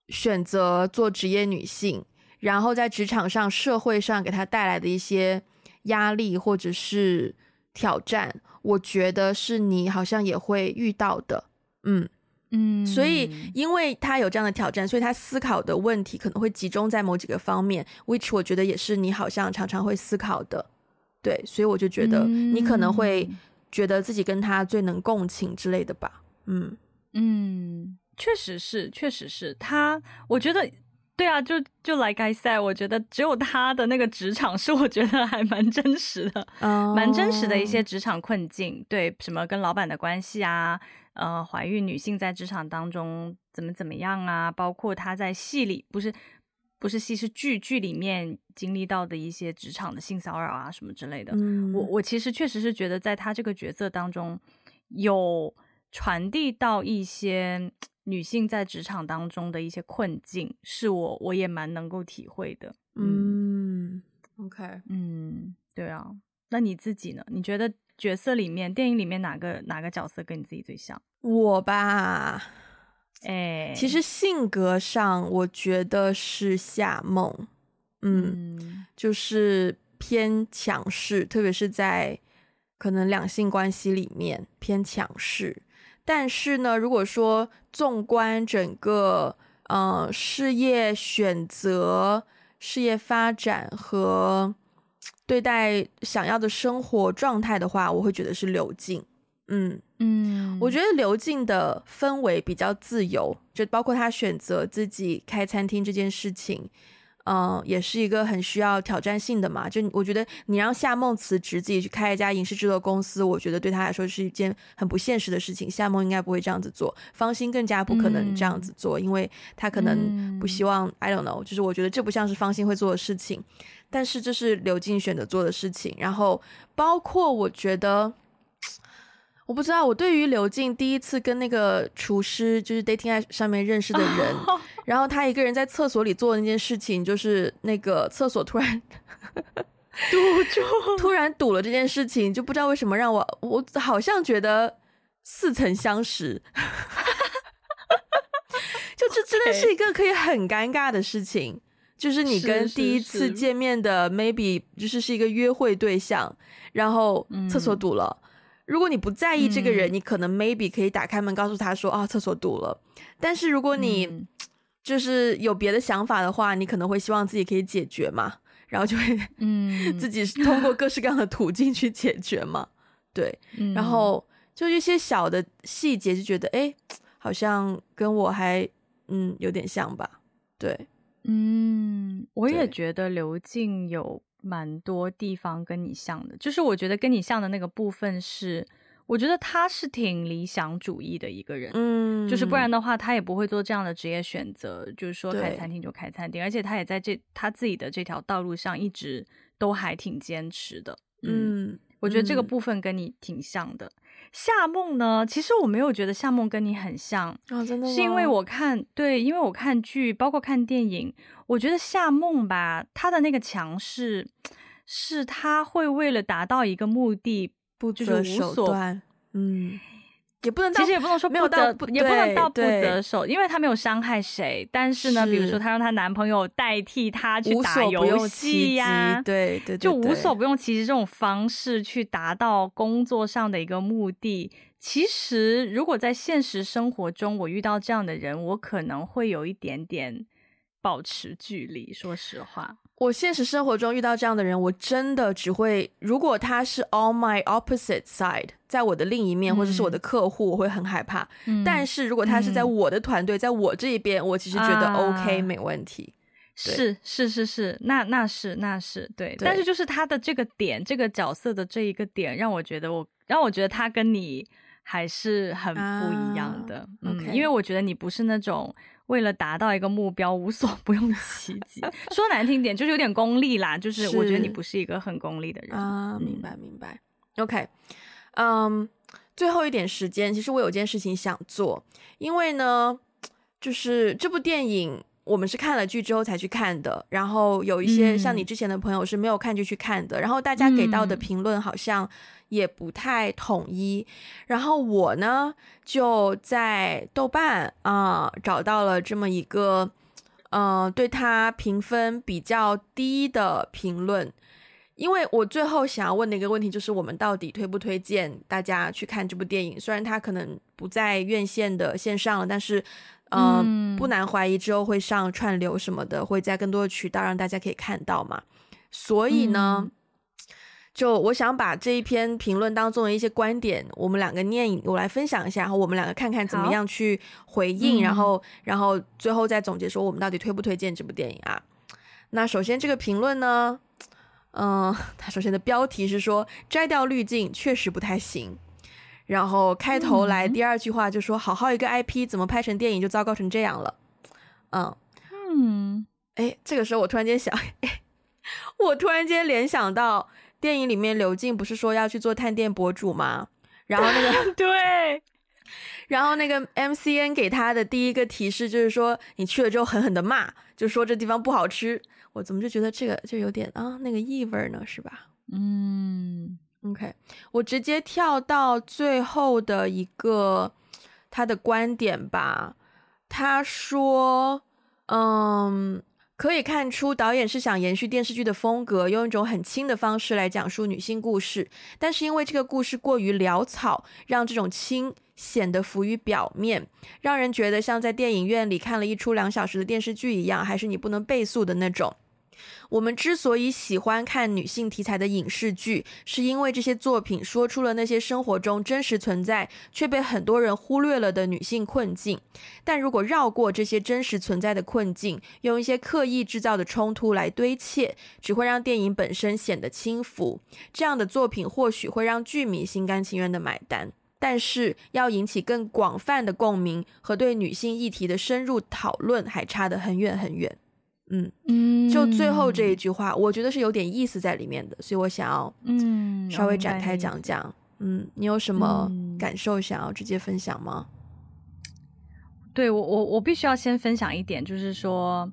选择做职业女性。然后在职场上、社会上给他带来的一些压力或者是挑战，我觉得是你好像也会遇到的，嗯嗯。所以因为他有这样的挑战，所以他思考的问题可能会集中在某几个方面，which 我觉得也是你好像常常会思考的，对。所以我就觉得你可能会觉得自己跟他最能共情之类的吧，嗯嗯，确实是，确实是他，我觉得。对啊，就就 like I said，我觉得只有他的那个职场是我觉得还蛮真实的，oh. 蛮真实的一些职场困境。对，什么跟老板的关系啊，呃，怀孕女性在职场当中怎么怎么样啊，包括他在戏里不是不是戏是剧剧里面经历到的一些职场的性骚扰啊什么之类的。Mm. 我我其实确实是觉得在他这个角色当中有传递到一些。女性在职场当中的一些困境，是我我也蛮能够体会的。嗯，OK，嗯，对啊。那你自己呢？你觉得角色里面，电影里面哪个哪个角色跟你自己最像？我吧，哎，其实性格上，我觉得是夏梦。嗯，嗯，就是偏强势，特别是在可能两性关系里面偏强势。但是呢，如果说纵观整个，呃，事业选择、事业发展和对待想要的生活状态的话，我会觉得是刘静。嗯嗯，我觉得刘静的氛围比较自由，就包括他选择自己开餐厅这件事情。嗯，也是一个很需要挑战性的嘛。就我觉得，你让夏梦辞职，自己去开一家影视制作公司，我觉得对他来说是一件很不现实的事情。夏梦应该不会这样子做，方心更加不可能这样子做，嗯、因为他可能不希望。嗯、I don't know，就是我觉得这不像是方心会做的事情。但是这是刘静选择做的事情。然后包括我觉得，我不知道，我对于刘静第一次跟那个厨师就是 dating app 上面认识的人。哦然后他一个人在厕所里做的那件事情，就是那个厕所突然堵住，突然堵了这件事情，就不知道为什么让我，我好像觉得似曾相识，就这真的是一个可以很尴尬的事情.就是你跟第一次见面的 maybe 就是是一个约会对象，然后厕所堵了。嗯如果你不在意这个人，嗯、你可能 maybe 可以打开门告诉他说啊，厕所堵了。但是如果你、嗯。就是有别的想法的话，你可能会希望自己可以解决嘛，然后就会嗯，自己通过各式各样的途径去解决嘛，对，嗯、然后就一些小的细节就觉得哎，好像跟我还嗯有点像吧，对，嗯，我也觉得刘静有蛮多地方跟你像的，就是我觉得跟你像的那个部分是。我觉得他是挺理想主义的一个人，嗯，就是不然的话，他也不会做这样的职业选择，就是说开餐厅就开餐厅，而且他也在这他自己的这条道路上一直都还挺坚持的，嗯，嗯我觉得这个部分跟你挺像的。嗯、夏梦呢，其实我没有觉得夏梦跟你很像，哦，真的？是因为我看对，因为我看剧，包括看电影，我觉得夏梦吧，她的那个强势是她会为了达到一个目的。不择手段，嗯，也不能，其实也不能说没有到也不能到不择手，因为她没有伤害谁。但是呢，是比如说她让她男朋友代替她去打游戏呀，对对，对对，就无所不用其极这种方式去达到工作上的一个目的。其实，如果在现实生活中我遇到这样的人，我可能会有一点点保持距离。说实话。我现实生活中遇到这样的人，我真的只会，如果他是 on my opposite side，在我的另一面，或者是我的客户，嗯、我会很害怕。嗯、但是如果他是在我的团队，嗯、在我这一边，我其实觉得 OK，、啊、没问题。是是是是，那那是那是对。对但是就是他的这个点，这个角色的这一个点，让我觉得我让我觉得他跟你还是很不一样的。啊、嗯，okay. 因为我觉得你不是那种。为了达到一个目标，无所 不用其极。说难听点，就是有点功利啦。就是我觉得你不是一个很功利的人啊。明白，明白。OK，嗯、um,，最后一点时间，其实我有件事情想做，因为呢，就是这部电影我们是看了剧之后才去看的，然后有一些像你之前的朋友是没有看就去看的，嗯、然后大家给到的评论好像也不太统一，嗯、然后我呢就在豆瓣啊、呃、找到了这么一个，呃，对他评分比较低的评论。因为我最后想要问的一个问题就是，我们到底推不推荐大家去看这部电影？虽然它可能不在院线的线上了，但是，呃、嗯，不难怀疑之后会上串流什么的，会在更多的渠道让大家可以看到嘛。所以呢，嗯、就我想把这一篇评论当中的一些观点，我们两个念，我来分享一下，然后我们两个看看怎么样去回应，然后，然后最后再总结说我们到底推不推荐这部电影啊？那首先这个评论呢？嗯，它首先的标题是说摘掉滤镜确实不太行，然后开头来第二句话就说好好一个 IP 怎么拍成电影就糟糕成这样了。嗯嗯，哎，这个时候我突然间想，哎，我突然间联想到电影里面刘静不是说要去做探店博主吗？然后那个 对，然后那个 MCN 给他的第一个提示就是说你去了之后狠狠的骂，就说这地方不好吃。我怎么就觉得这个就有点啊那个异味呢，是吧？嗯，OK，我直接跳到最后的一个他的观点吧。他说，嗯，可以看出导演是想延续电视剧的风格，用一种很轻的方式来讲述女性故事，但是因为这个故事过于潦草，让这种轻显得浮于表面，让人觉得像在电影院里看了一出两小时的电视剧一样，还是你不能倍速的那种。我们之所以喜欢看女性题材的影视剧，是因为这些作品说出了那些生活中真实存在却被很多人忽略了的女性困境。但如果绕过这些真实存在的困境，用一些刻意制造的冲突来堆砌，只会让电影本身显得轻浮。这样的作品或许会让剧迷心甘情愿地买单，但是要引起更广泛的共鸣和对女性议题的深入讨论，还差得很远很远。嗯嗯，就最后这一句话，我觉得是有点意思在里面的，所以我想要嗯稍微展开讲讲。嗯，你有什么感受想要直接分享吗？对，我我我必须要先分享一点，就是说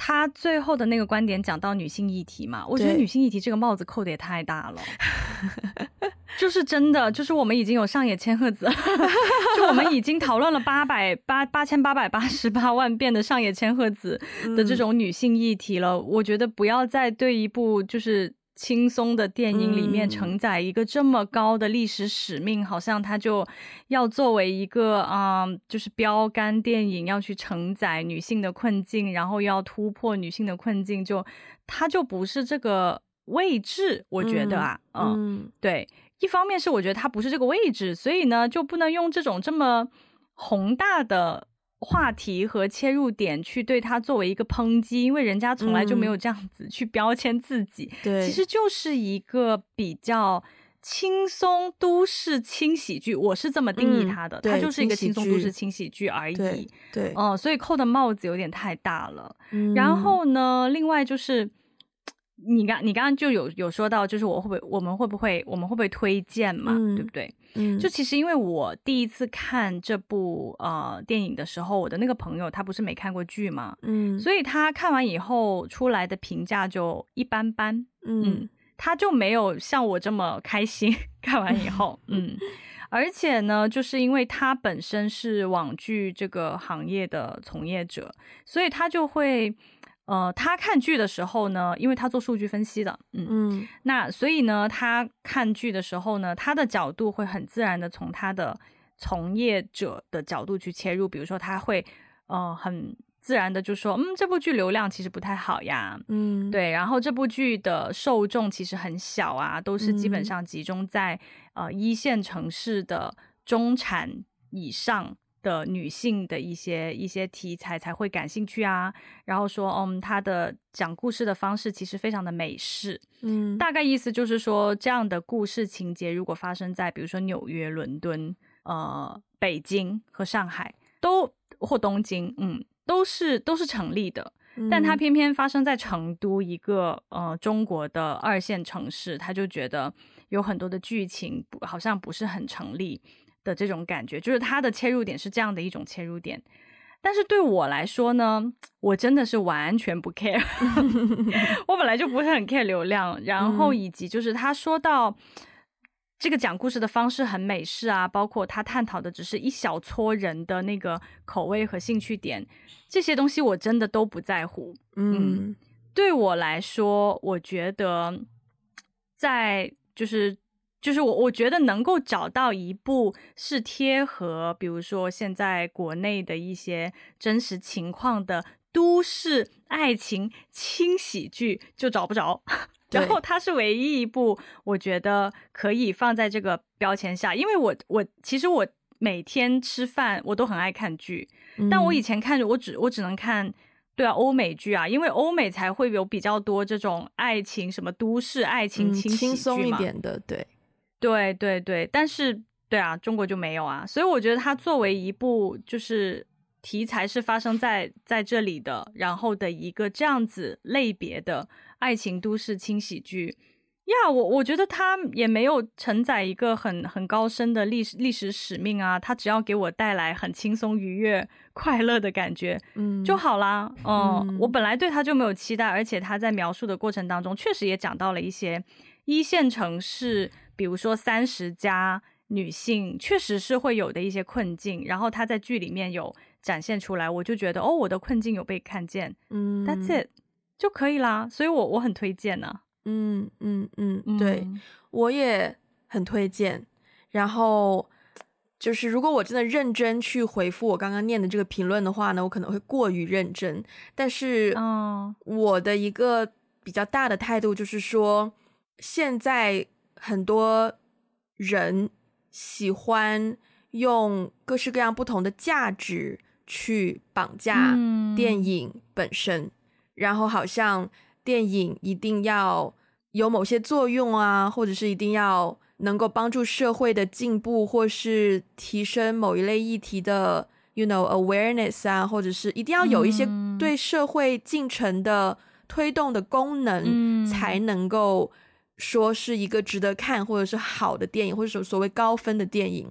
他最后的那个观点讲到女性议题嘛，我觉得女性议题这个帽子扣的也太大了。就是真的，就是我们已经有上野千鹤子，就我们已经讨论了八百八八千八百八十八万遍的上野千鹤子的这种女性议题了。嗯、我觉得不要再对一部就是轻松的电影里面承载一个这么高的历史使命，嗯、好像它就要作为一个啊、嗯，就是标杆电影要去承载女性的困境，然后要突破女性的困境，就它就不是这个位置。我觉得啊，嗯，嗯对。一方面是我觉得它不是这个位置，所以呢就不能用这种这么宏大的话题和切入点去对它作为一个抨击，因为人家从来就没有这样子去标签自己。对、嗯，其实就是一个比较轻松都市轻喜剧，我是这么定义它的，嗯、它就是一个轻松都市轻喜剧而已。对，哦嗯，所以扣的帽子有点太大了。嗯、然后呢，另外就是。你刚你刚刚就有有说到，就是我会不会我们会不会我们会不会推荐嘛，嗯、对不对？嗯，就其实因为我第一次看这部呃电影的时候，我的那个朋友他不是没看过剧嘛，嗯，所以他看完以后出来的评价就一般般，嗯，嗯，他就没有像我这么开心 看完以后，嗯，而且呢，就是因为他本身是网剧这个行业的从业者，所以他就会。呃，他看剧的时候呢，因为他做数据分析的，嗯嗯，那所以呢，他看剧的时候呢，他的角度会很自然的从他的从业者的角度去切入，比如说他会呃很自然的就说，嗯，这部剧流量其实不太好呀，嗯，对，然后这部剧的受众其实很小啊，都是基本上集中在、嗯、呃一线城市的中产以上。的女性的一些一些题材才会感兴趣啊，然后说，嗯，她的讲故事的方式其实非常的美式，嗯，大概意思就是说，这样的故事情节如果发生在比如说纽约、伦敦、呃、北京和上海，都或东京，嗯，都是都是成立的。嗯、但他偏偏发生在成都一个呃中国的二线城市，他就觉得有很多的剧情不好像不是很成立的这种感觉，就是他的切入点是这样的一种切入点。但是对我来说呢，我真的是完全不 care，我本来就不是很 care 流量，然后以及就是他说到这个讲故事的方式很美式啊，包括他探讨的只是一小撮人的那个口味和兴趣点，这些东西我真的都不在乎。嗯，嗯，对我来说，我觉得在就是。就是我，我觉得能够找到一部是贴合，比如说现在国内的一些真实情况的都市爱情轻喜剧，就找不着。然后它是唯一一部我觉得可以放在这个标签下，因为我我其实我每天吃饭我都很爱看剧，嗯、但我以前看着我只我只能看对啊欧美剧啊，因为欧美才会有比较多这种爱情什么都市爱情轻喜剧嘛，嗯、轻松一点的对。对对对，但是对啊，中国就没有啊，所以我觉得它作为一部就是题材是发生在在这里的，然后的一个这样子类别的爱情都市轻喜剧呀，我我觉得它也没有承载一个很很高深的历史历史使命啊，它只要给我带来很轻松愉悦快乐的感觉，嗯，就好啦。嗯，嗯，我本来对它就没有期待，而且它在描述的过程当中确实也讲到了一些一线城市。比如说三十加女性确实是会有的一些困境，然后她在剧里面有展现出来，我就觉得哦，我的困境有被看见，嗯，That's it 就可以啦，所以我我很推荐呢、啊，嗯嗯嗯，对，我也很推荐。然后就是如果我真的认真去回复我刚刚念的这个评论的话呢，我可能会过于认真，但是嗯，我的一个比较大的态度就是说现在。很多人喜欢用各式各样不同的价值去绑架电影本身，嗯、然后好像电影一定要有某些作用啊，或者是一定要能够帮助社会的进步，或是提升某一类议题的，you know awareness 啊，或者是一定要有一些对社会进程的推动的功能，嗯、才能够。说是一个值得看或者是好的电影，或者说所谓高分的电影，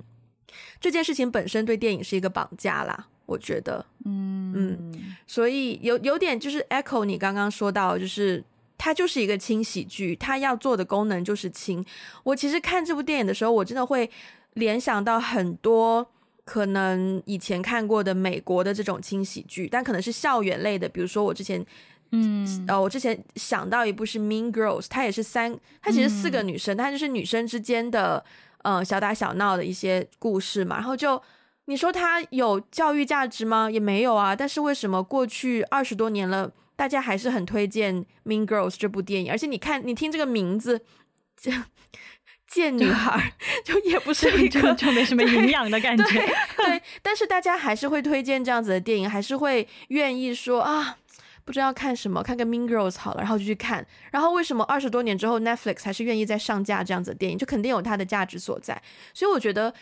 这件事情本身对电影是一个绑架啦，我觉得，嗯嗯，所以有有点就是 echo 你刚刚说到，就是它就是一个轻喜剧，它要做的功能就是轻。我其实看这部电影的时候，我真的会联想到很多可能以前看过的美国的这种轻喜剧，但可能是校园类的，比如说我之前。嗯，呃，我之前想到一部是《Mean Girls》，它也是三，它其实四个女生，它就是女生之间的，呃，小打小闹的一些故事嘛。然后就你说它有教育价值吗？也没有啊。但是为什么过去二十多年了，大家还是很推荐《Mean Girls》这部电影？而且你看，你听这个名字，贱贱女孩，就也不是一个就，就没什么营养的感觉。对，对，但是大家还是会推荐这样子的电影，还是会愿意说啊。不知道看什么，看个 Mean Girls 好了，然后就去看。然后为什么二十多年之后 Netflix 还是愿意再上架这样子的电影？就肯定有它的价值所在。所以我觉得《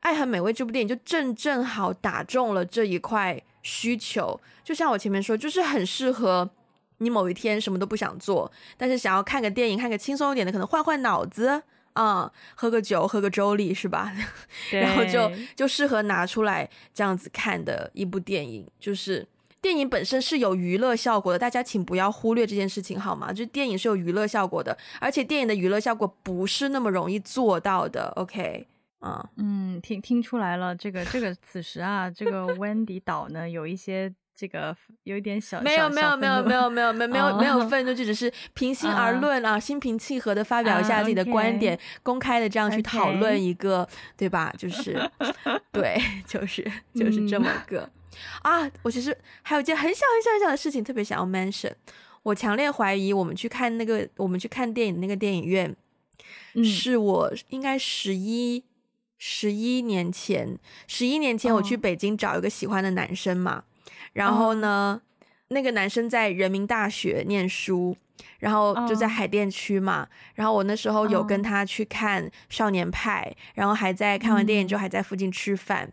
爱很美味》这部电影就正正好打中了这一块需求。就像我前面说，就是很适合你某一天什么都不想做，但是想要看个电影，看个轻松一点的，可能换换脑子啊、嗯，喝个酒，喝个周丽是吧？然后就就适合拿出来这样子看的一部电影，就是。电影本身是有娱乐效果的，大家请不要忽略这件事情，好吗？就电影是有娱乐效果的，而且电影的娱乐效果不是那么容易做到的。OK，嗯嗯，听听出来了，这个这个此时啊，这个 Wendy 岛呢有一些这个有一点小，没有没有没有没有没有没有没有没有愤怒，就只是平心而论啊，心平气和的发表一下自己的观点，公开的这样去讨论一个，对吧？就是 对，就是就是这么个。啊，我其实还有一件很小很小很小的事情，特别想要 mention。我强烈怀疑，我们去看那个，我们去看电影的那个电影院，嗯、是我应该十一十一年前，十一年前我去北京找一个喜欢的男生嘛。哦、然后呢，哦、那个男生在人民大学念书，然后就在海淀区嘛。哦、然后我那时候有跟他去看《少年派》，然后还在看完电影之后还在附近吃饭。嗯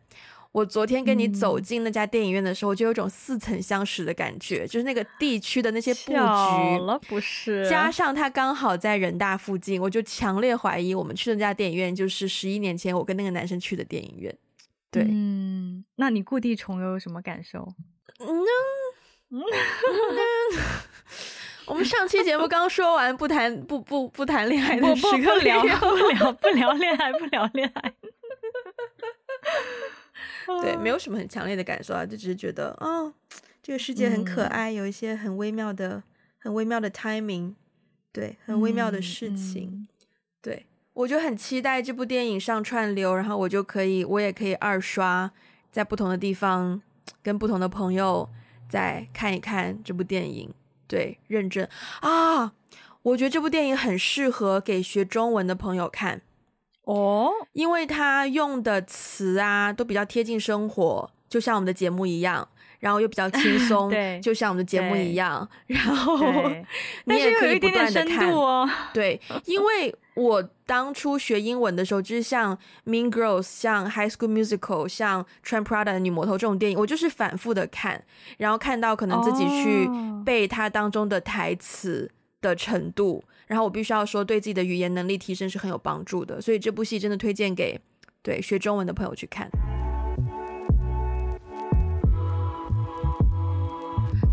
我昨天跟你走进那家电影院的时候，嗯、就有种似曾相识的感觉，就是那个地区的那些布局，了不是？加上它刚好在人大附近，我就强烈怀疑我们去的那家电影院就是十一年前我跟那个男生去的电影院。对，嗯，那你故地重游有什么感受？嗯，我们上期节目刚说完不谈不不不谈恋爱的时刻，不聊不聊不聊恋爱不聊恋爱。对，没有什么很强烈的感受啊，就只是觉得，哦，这个世界很可爱，嗯、有一些很微妙的、很微妙的 timing，对，很微妙的事情。嗯嗯、对，我就很期待这部电影上串流，然后我就可以，我也可以二刷，在不同的地方跟不同的朋友再看一看这部电影。对，认真啊，我觉得这部电影很适合给学中文的朋友看。哦，因为他用的词啊都比较贴近生活，就像我们的节目一样，然后又比较轻 松，对，就像我们的节目一样，然后 你也可以不断的看哦。对，因为我当初学英文的时候，就是像《Mean Girls》、像《High School Musical》、像《穿 Prada 的女魔头》这种电影，我就是反复的看，然后看到可能自己去背它当中的台词的程度。然后我必须要说，对自己的语言能力提升是很有帮助的，所以这部戏真的推荐给对学中文的朋友去看。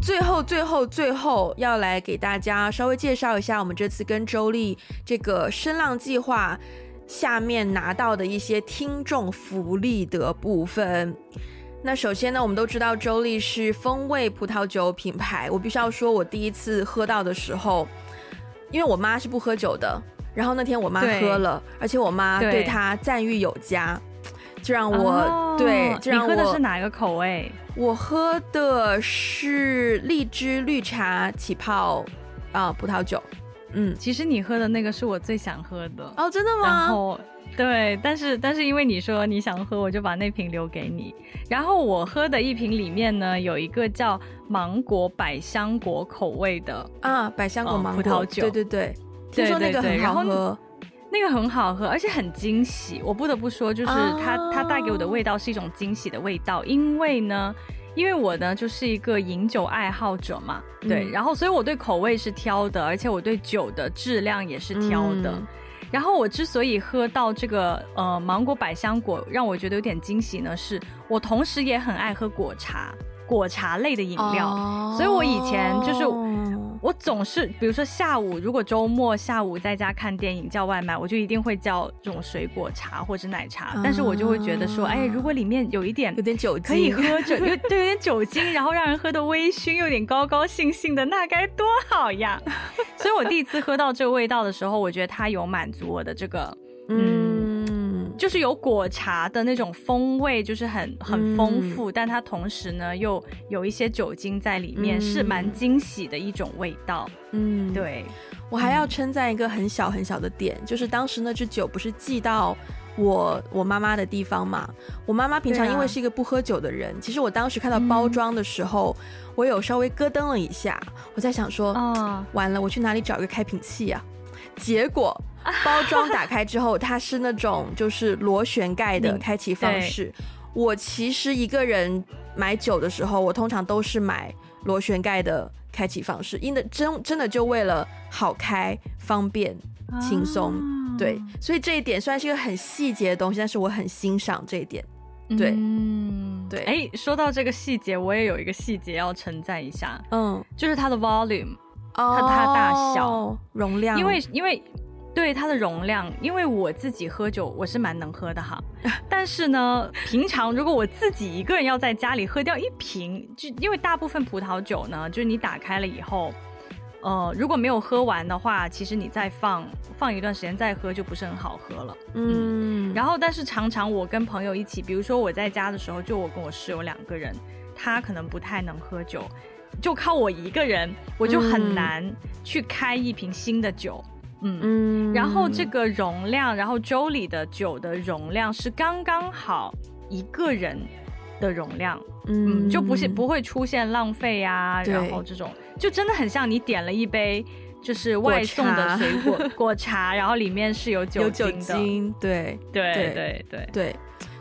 最后，最后，最后要来给大家稍微介绍一下我们这次跟周丽这个声浪计划下面拿到的一些听众福利的部分。那首先呢，我们都知道周丽是风味葡萄酒品牌，我必须要说，我第一次喝到的时候。因为我妈是不喝酒的，然后那天我妈喝了，而且我妈对她赞誉有加，就让我、哦、对，就让我，你喝的是哪一个口味？我喝的是荔枝绿茶起泡啊、呃、葡萄酒。嗯，其实你喝的那个是我最想喝的哦，真的吗？然后对，但是但是因为你说你想喝，我就把那瓶留给你。然后我喝的一瓶里面呢，有一个叫芒果百香果口味的啊，百香果芒果、嗯、葡萄酒，对对对，听说那个很好喝，那个很好喝，而且很惊喜。我不得不说，就是它、啊、它带给我的味道是一种惊喜的味道，因为呢，因为我呢就是一个饮酒爱好者嘛，对，嗯、然后所以我对口味是挑的，而且我对酒的质量也是挑的。嗯然后我之所以喝到这个呃芒果百香果，让我觉得有点惊喜呢，是我同时也很爱喝果茶，果茶类的饮料，哦、所以我以前就是。我总是，比如说下午，如果周末下午在家看电影叫外卖，我就一定会叫这种水果茶或者奶茶。但是我就会觉得说，哎，如果里面有一点有点酒精，可以喝着，有对有点酒精，然后让人喝的微醺，有点高高兴兴的，那该多好呀！所以我第一次喝到这个味道的时候，我觉得它有满足我的这个，嗯。就是有果茶的那种风味，就是很很丰富，嗯、但它同时呢又有一些酒精在里面，嗯、是蛮惊喜的一种味道。嗯，对，我还要称赞一个很小很小的点，嗯、就是当时那支酒不是寄到我我妈妈的地方嘛？我妈妈平常因为是一个不喝酒的人，啊、其实我当时看到包装的时候，嗯、我有稍微咯噔了一下，我在想说，哦、完了，我去哪里找一个开瓶器啊？结果。包装打开之后，它是那种就是螺旋盖的开启方式。我其实一个人买酒的时候，我通常都是买螺旋盖的开启方式，因的真真的就为了好开、方便、轻松。啊、对，所以这一点虽然是一个很细节的东西，但是我很欣赏这一点。对，嗯，对。哎，说到这个细节，我也有一个细节要称赞一下。嗯，就是它的 volume，它它大小容量，因为因为。对它的容量，因为我自己喝酒，我是蛮能喝的哈。但是呢，平常如果我自己一个人要在家里喝掉一瓶，就因为大部分葡萄酒呢，就是你打开了以后，呃，如果没有喝完的话，其实你再放放一段时间再喝就不是很好喝了。嗯，嗯。然后，但是常常我跟朋友一起，比如说我在家的时候，就我跟我室友两个人，他可能不太能喝酒，就靠我一个人，我就很难去开一瓶新的酒。嗯。嗯，然后这个容量，然后周里的酒的容量是刚刚好一个人的容量，嗯，就不是不会出现浪费呀、啊，然后这种就真的很像你点了一杯就是外送的水果果茶，然后里面是有酒精的，有酒精，对对对对对。对。对，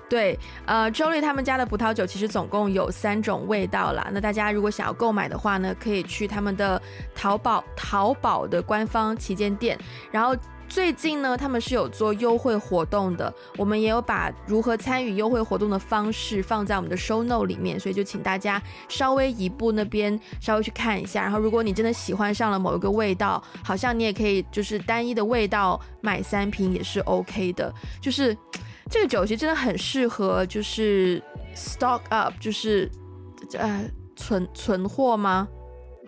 对呃，Jolly 他们家的葡萄酒其实总共有三种味道啦。那大家如果想要购买的话呢，可以去他们的淘宝淘宝的官方旗舰店，然后。最近呢，他们是有做优惠活动的，我们也有把如何参与优惠活动的方式放在我们的 show note 里面，所以就请大家稍微移步那边稍微去看一下。然后，如果你真的喜欢上了某一个味道，好像你也可以就是单一的味道买三瓶也是 OK 的。就是这个酒其实真的很适合，就是 stock up，就是呃存存货吗？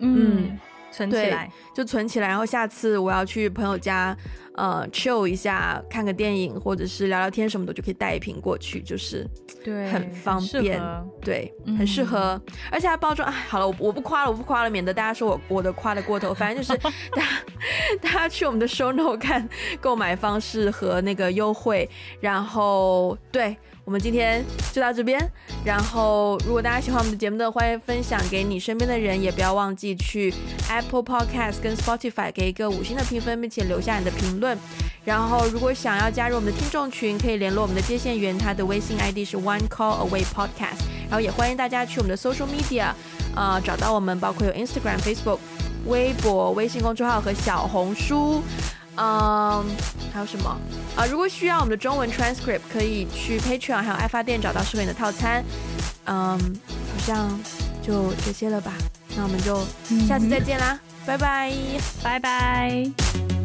嗯。嗯存起来，就存起来，然后下次我要去朋友家，呃，chill 一下，看个电影或者是聊聊天什么的，就可以带一瓶过去，就是对，很方便，对，很适合，嗯、而且它包装，哎，好了，我我不夸了，我不夸了，免得大家说我我的夸的过头，反正就是 大家大家去我们的 show note 看购买方式和那个优惠，然后对。我们今天就到这边，然后如果大家喜欢我们的节目的，欢迎分享给你身边的人，也不要忘记去 Apple Podcast 跟 Spotify 给一个五星的评分，并且留下你的评论。然后如果想要加入我们的听众群，可以联络我们的接线员，他的微信 ID 是 One Call Away Podcast。然后也欢迎大家去我们的 Social Media，呃，找到我们，包括有 Instagram、Facebook、微博、微信公众号和小红书。嗯，还有什么啊？如果需要我们的中文 transcript，可以去 Patreon 还有爱发电找到适合你的套餐。嗯，好像就这些了吧？那我们就下次再见啦，拜拜，拜拜。